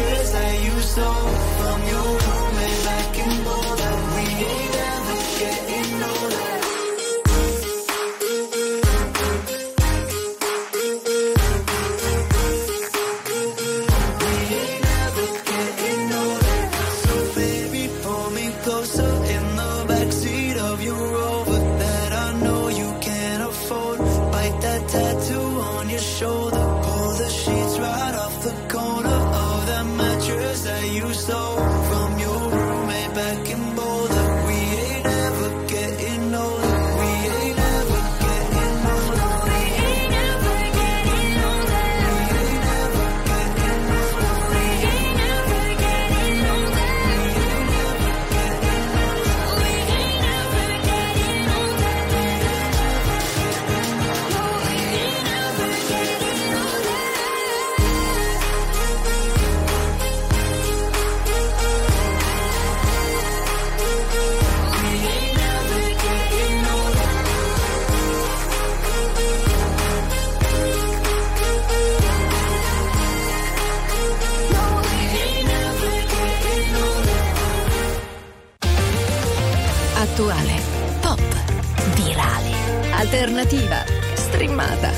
Mattress that you stole alternativa, streamata,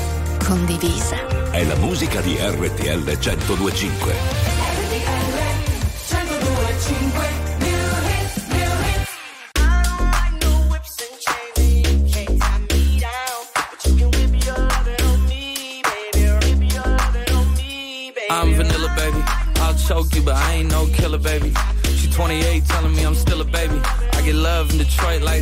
condivisa. È la musica di RTL 1025. I'm vanilla, baby. I'll choke you, but I ain't no killer, baby. She 28, telling me I'm still a baby. I get love in Detroit like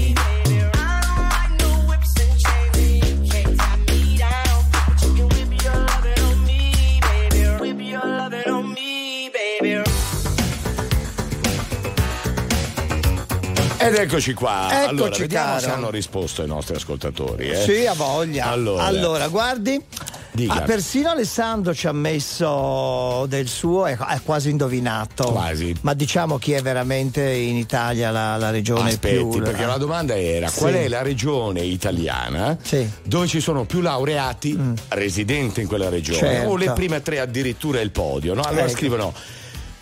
Ed eccoci qua. Eccoci, allora, vediamo caro. se hanno risposto i nostri ascoltatori. Eh? Sì, ha voglia. Allora, guardi. Dica. ah, persino Alessandro ci ha messo del suo, è, è quasi indovinato. Quasi. Ma diciamo chi è veramente in Italia la, la regione Aspetti, più. perché la domanda era Sì. qual è la regione italiana dove ci sono più laureati residenti in quella regione Mm. Certo. o le prime tre addirittura il podio, no? Allora Ecco. scrivono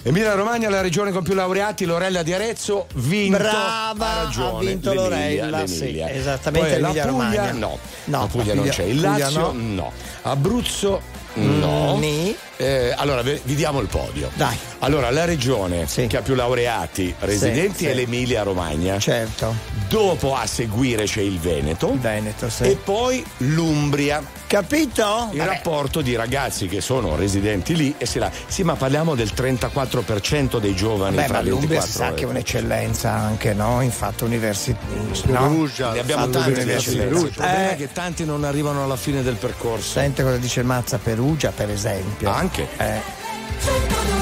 Emilia Romagna, la regione con più laureati, Lorella di Arezzo, vinto. Brava, ha ragione, ha vinto l'Emilia, Lorella, sì, l'Emilia. esattamente, Poi la Puglia, Romagna. no. No, la Puglia la non Puglia- c'è, il Puglia Lazio no. no, Abruzzo no. Mm, ni. Eh, allora, vi diamo il podio. Dai. Allora, la regione che ha più laureati residenti sì. è l'Emilia Romagna. Certo. Dopo a seguire c'è il Veneto. Veneto, sì. E poi l'Umbria. Capito? Il Vabbè. rapporto di ragazzi che sono residenti lì e si là. Sì, ma parliamo del 34% dei giovani Beh, fra ma l'Umbria 24 si sa che è un'eccellenza anche, no? In fatto universitario. Perugia, Ne abbiamo tanti di università. eccellenza. Il problema Eh. è che tanti non arrivano alla fine del percorso. Sente cosa dice Mazza Perugia, per esempio. Anche. Eh.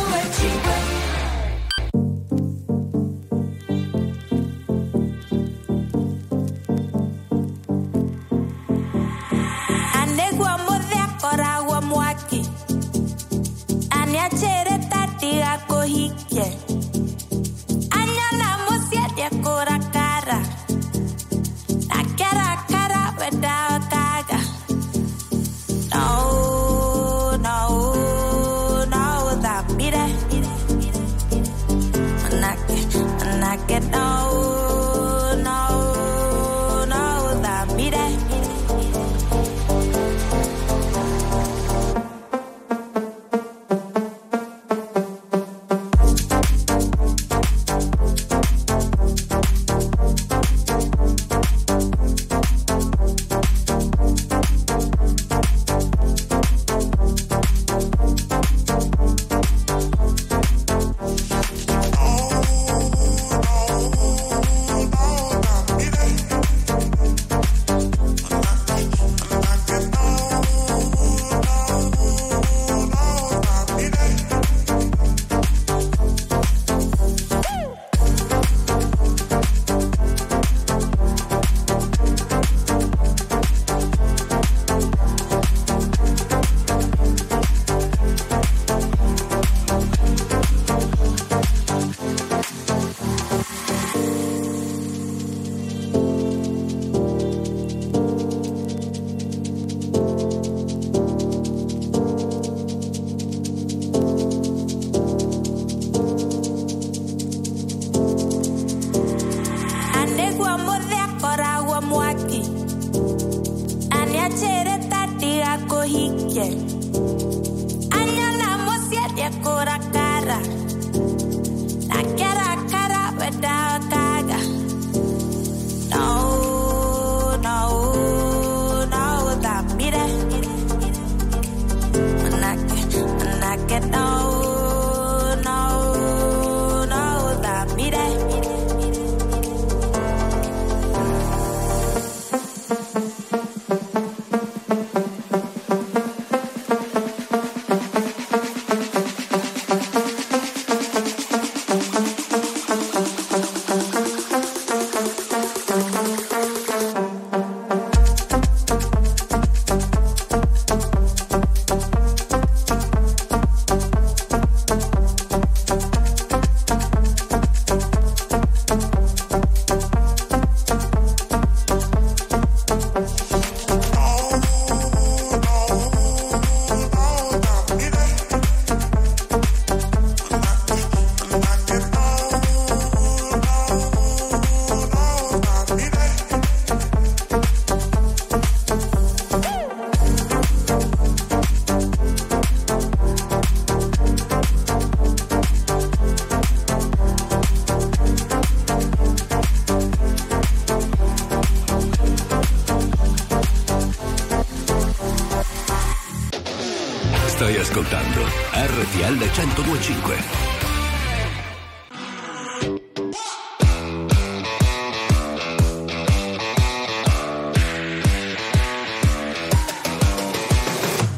1025.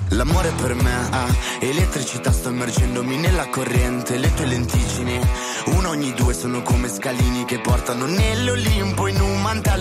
L'amore per me ha elettricità, sto immergendomi nella corrente, le tue lenticini, uno ogni due sono come scalini che portano in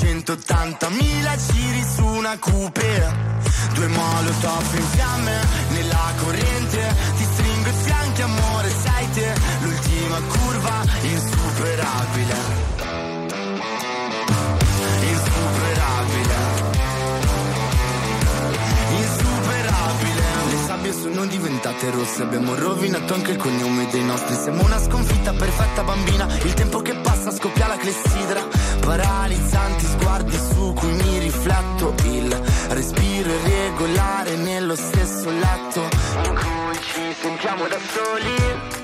180.000 giri su una coupe Due molotov in fiamme nella corrente. Ti stringo i fianchi amore sei te L'ultima curva insuperabile Le sabbie sono diventate rosse. Abbiamo rovinato anche il cognome dei nostri. Siamo una sconfitta perfetta bambina. Il tempo che passa scoppia la clessidra. Paralizzanti sguardi su cui mi rifletto. Il respiro irregolare nello stesso letto In cui ci sentiamo da soli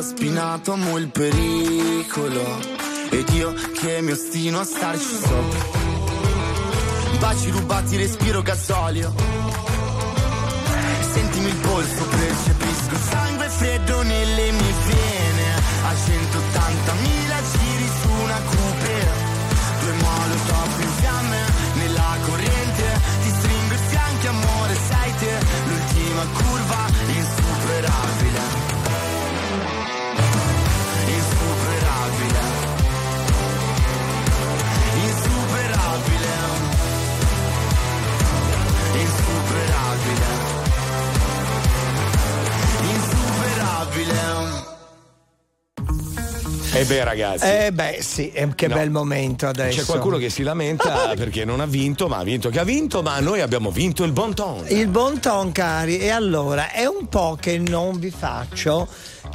filo spinato amo il pericolo. Ed io che mi ostino a starci sopra baci rubati respiro gasolio. Sentimi il polso percepisco. sangue E beh, ragazzi. Eh beh, sì, eh, che No. bel momento adesso. C'è qualcuno che si lamenta perché non ha vinto, ma ha vinto che ha vinto, ma noi abbiamo vinto il bon ton. Il bon ton, cari, e allora è un po' che non vi faccio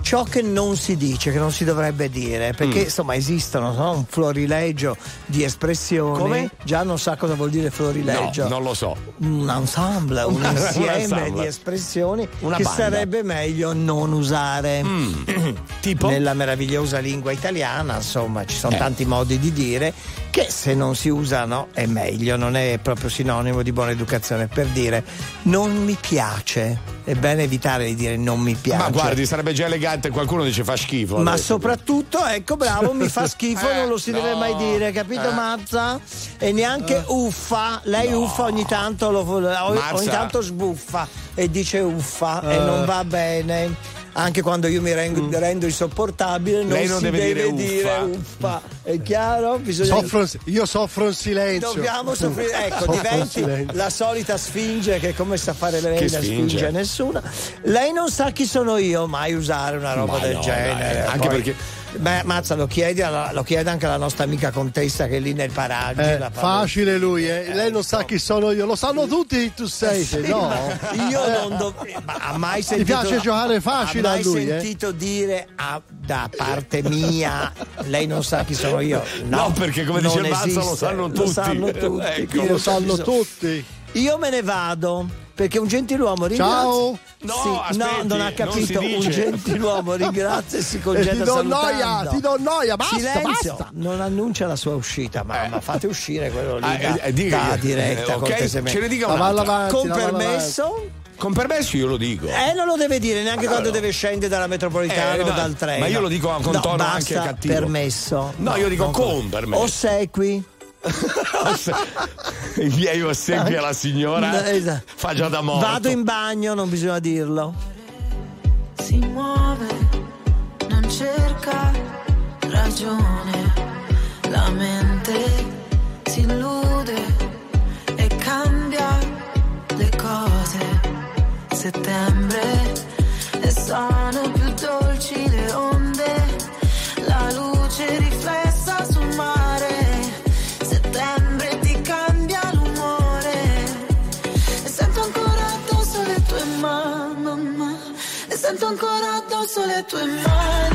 ciò che non si dice, che non si dovrebbe dire, perché Mm. insomma esistono no? un florilegio di espressioni. Come? Già non sa cosa vuol dire florilegio. No, non lo so. Un ensemble, un Un insieme ensemble. di espressioni Una che banda. sarebbe meglio non usare. Mm. Tipo? nella meravigliosa lingua italiana, insomma, ci sono Eh. tanti modi di dire che se non si usano è meglio, non è proprio sinonimo di buona educazione. Per dire non mi piace, è bene evitare di dire non mi piace. Ma guardi, sarebbe già elegante, qualcuno dice fa schifo. Ma adesso. soprattutto, ecco, bravo, mi fa schifo, Eh, non lo si deve no. mai dire, capito Eh. Mazza? E neanche uffa, lei uffa ogni tanto, lo- ogni Mazza. tanto sbuffa e dice uffa e Eh. non va bene. Anche quando io mi rendo, rendo insopportabile, non, Mm. Lei non si deve dire dire uffa. uffa. È chiaro? Bisogna Soffro- io soffro in silenzio. Dobbiamo soffrire, ecco, diventi la solita sfinge che come sa fare lei Che non sfinge? spinge nessuna. Lei non sa chi sono io, mai usare una roba Ma del no, genere. dai, anche Poi- perché- Beh, Mazza, lo chiedi, alla- lo chiede anche alla nostra amica contessa che è lì nel paraggio. Eh, facile lui, eh. lei non sa chi sono io, lo sanno tutti, tu sei, Sì, se no. Io non dovrei. Ma ha mai Ti sentito. piace giocare facile a mai lui, eh? sentito dire a- da parte mia, lei non sa chi sono io? No, No, perché come dice non Mazza, lo esiste. sanno Lo tutti. sanno tutti. Ecco. Lo sanno bisogno. tutti. Io me ne vado perché un gentiluomo ringrazia. Ciao. No, Sì, aspetti, no, non ha non capito. si un gentiluomo ringrazia e si E congeda ti do salutando. noia, ti do noia, basta, Silenzio, basta. non annuncia la sua uscita, ma, ma fate uscire quello lì Ah, da, eh, dica- da diretta eh, ok, cortesemente. ce ne dica un'altra. avanti, Con permesso? Con permesso io lo dico. Eh, non lo deve dire neanche quando deve scendere dalla metropolitana Eh, o no, dal treno. ma io lo dico con No, tono basta, anche cattivo. permesso. No, io dico non con permesso. Ossequi. I miei ossequi alla signora Esatto. fa già da morto. Vado in bagno, non bisogna dirlo. si muove, non cerca ragione, la mente si illude e cambia le cose. Settembre e sono ancora addosso le tue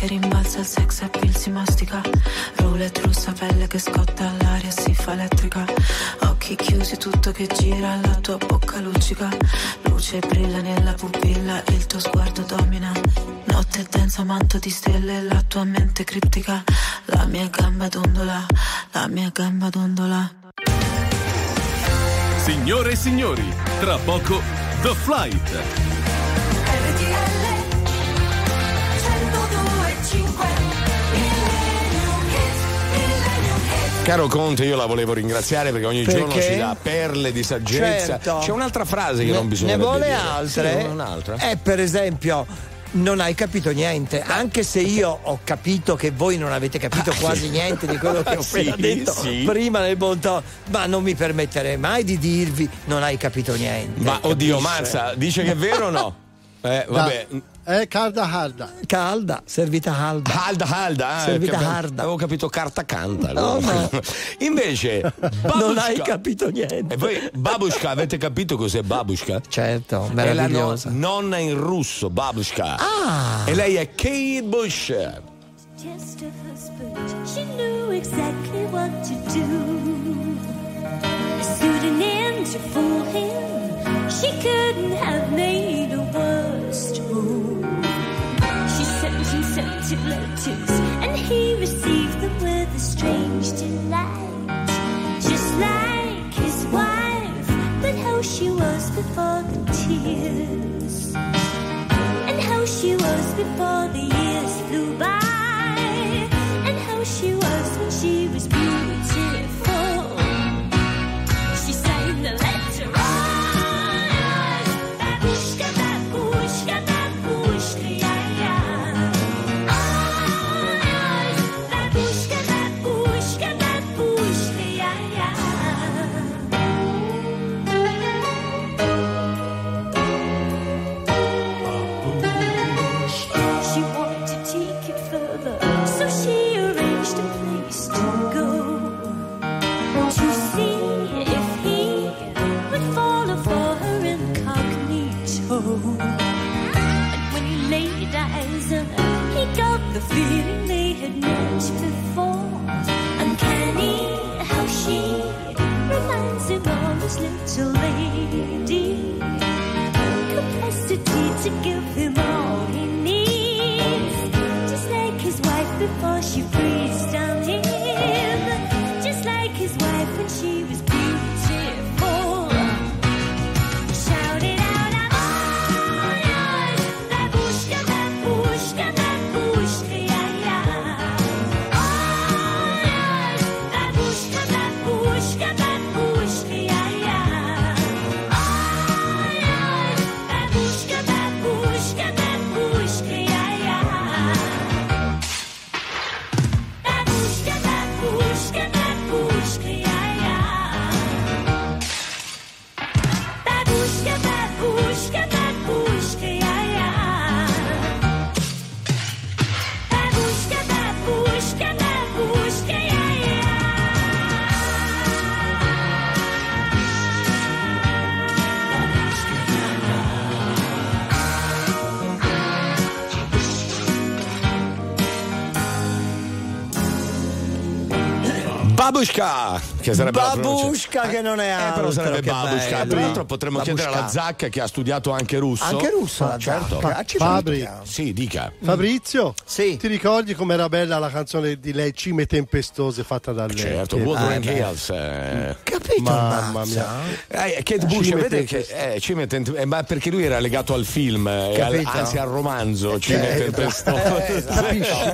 Che rimbalza, il sex appeal si mastica. Roulette russa, pelle che scotta all'aria, si fa elettrica. Occhi chiusi, tutto che gira, la tua bocca luccica. Luce brilla nella pupilla, il tuo sguardo domina. Notte densa, manto di stelle, la tua mente criptica. La mia gamba dondola, la mia gamba dondola. Signore e signori, tra poco The Flight. Caro Conte, io la volevo ringraziare perché ogni giorno Perché? ci dà perle di saggezza. Certo. C'è un'altra frase che Ne- non bisogna Ne vuole dire. altre? Sì, un'altra. Eh, per esempio. Non hai capito niente, anche se io ho capito che voi non avete capito Ah, quasi sì. niente di quello che ho Sì, appena detto sì. prima nel bontò, ma non mi permetterei mai di dirvi non hai capito niente. Ma oddio, capisce? Mazza, dice che è vero o no? Eh, vabbè. È calda calda. Calda, servita calda. Calda, calda. ah, Servita cap- calda. Avevo capito carta canta. No, no. Invece, Non babushka- hai capito niente. E voi, babushka, avete capito cos'è babushka? Certo, È la no- meravigliosa. nonna in russo, babushka. Ah. E lei è Kate Bush. Just a husband, she knew exactly what to do. Suiting in to fool him, she couldn't have made a worse move. She sent him scented letters, and he received them with a strange delight. Just like his wife, but how she was before the tears. And how she was before the years flew by. And how she was when she was beautiful. Babushka! Che sarebbe Babushka che non è Eh, altro. però sarebbe Babushka. bello. Tra l'altro potremmo Babushka. chiedere alla Zacca che ha studiato anche russo. Anche russo la certo. Zacca? Ah, Fabri. Sì, dica. Fabrizio, ti ricordi com'era bella la canzone di lei Cime Tempestose fatta da lei? Certo, Ah, beh. Hills. eh. Capito? Mamma mia. Eh, Kate Bush, Cime vede che eh, Cime Tent- eh, ma perché lui era legato al film, eh, al- anzi al romanzo Eh, Tempestose. eh, capisci?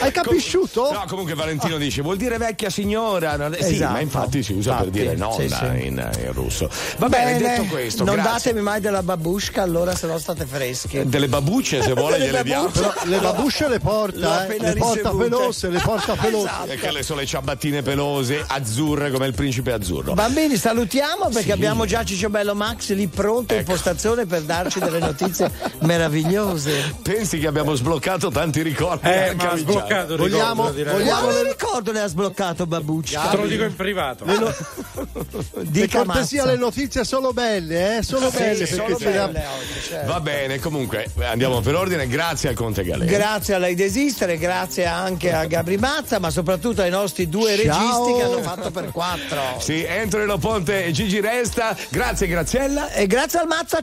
Hai capisciuto? No, comunque Valentino dice vuol dire vecchia signora. No, Sì, Esatto. ma infatti si usa per Infatti, dire nonna sì, sì. In, in russo. Va bene, detto questo, non grazie. datemi mai della babushka, allora se no state freschi. Delle babucce se vuole gliele diamo. babucce. Le babusce le porta, le porta pelose, le porta pelose. Esatto. E che le sono le ciabattine pelose, azzurre come il principe azzurro. Bambini, salutiamo perché Sì. abbiamo già Cicciobello Max lì pronto in postazione per darci delle notizie meravigliose. Pensi che abbiamo sbloccato tanti ricordi? Eh, anche ma ha sbloccato il Vogliamo- ricordo, direi. vogliamo- Quale ricordo le ha sbloccato Babuccia? Te lo dico in privato. Le, per Dica cortesia le notizie sono belle, eh? Sono Sì, belle sono belle oggi, certo. Va bene, comunque andiamo per ordine. Grazie al Conte Galera. Grazie a lei desistere, grazie anche a Gabri Mazza, ma soprattutto ai nostri due Ciao. registi che hanno fatto per quattro. Sì, Anthony Lo Ponte e Gigi Resta. Grazie Graziella. E grazie al Mazza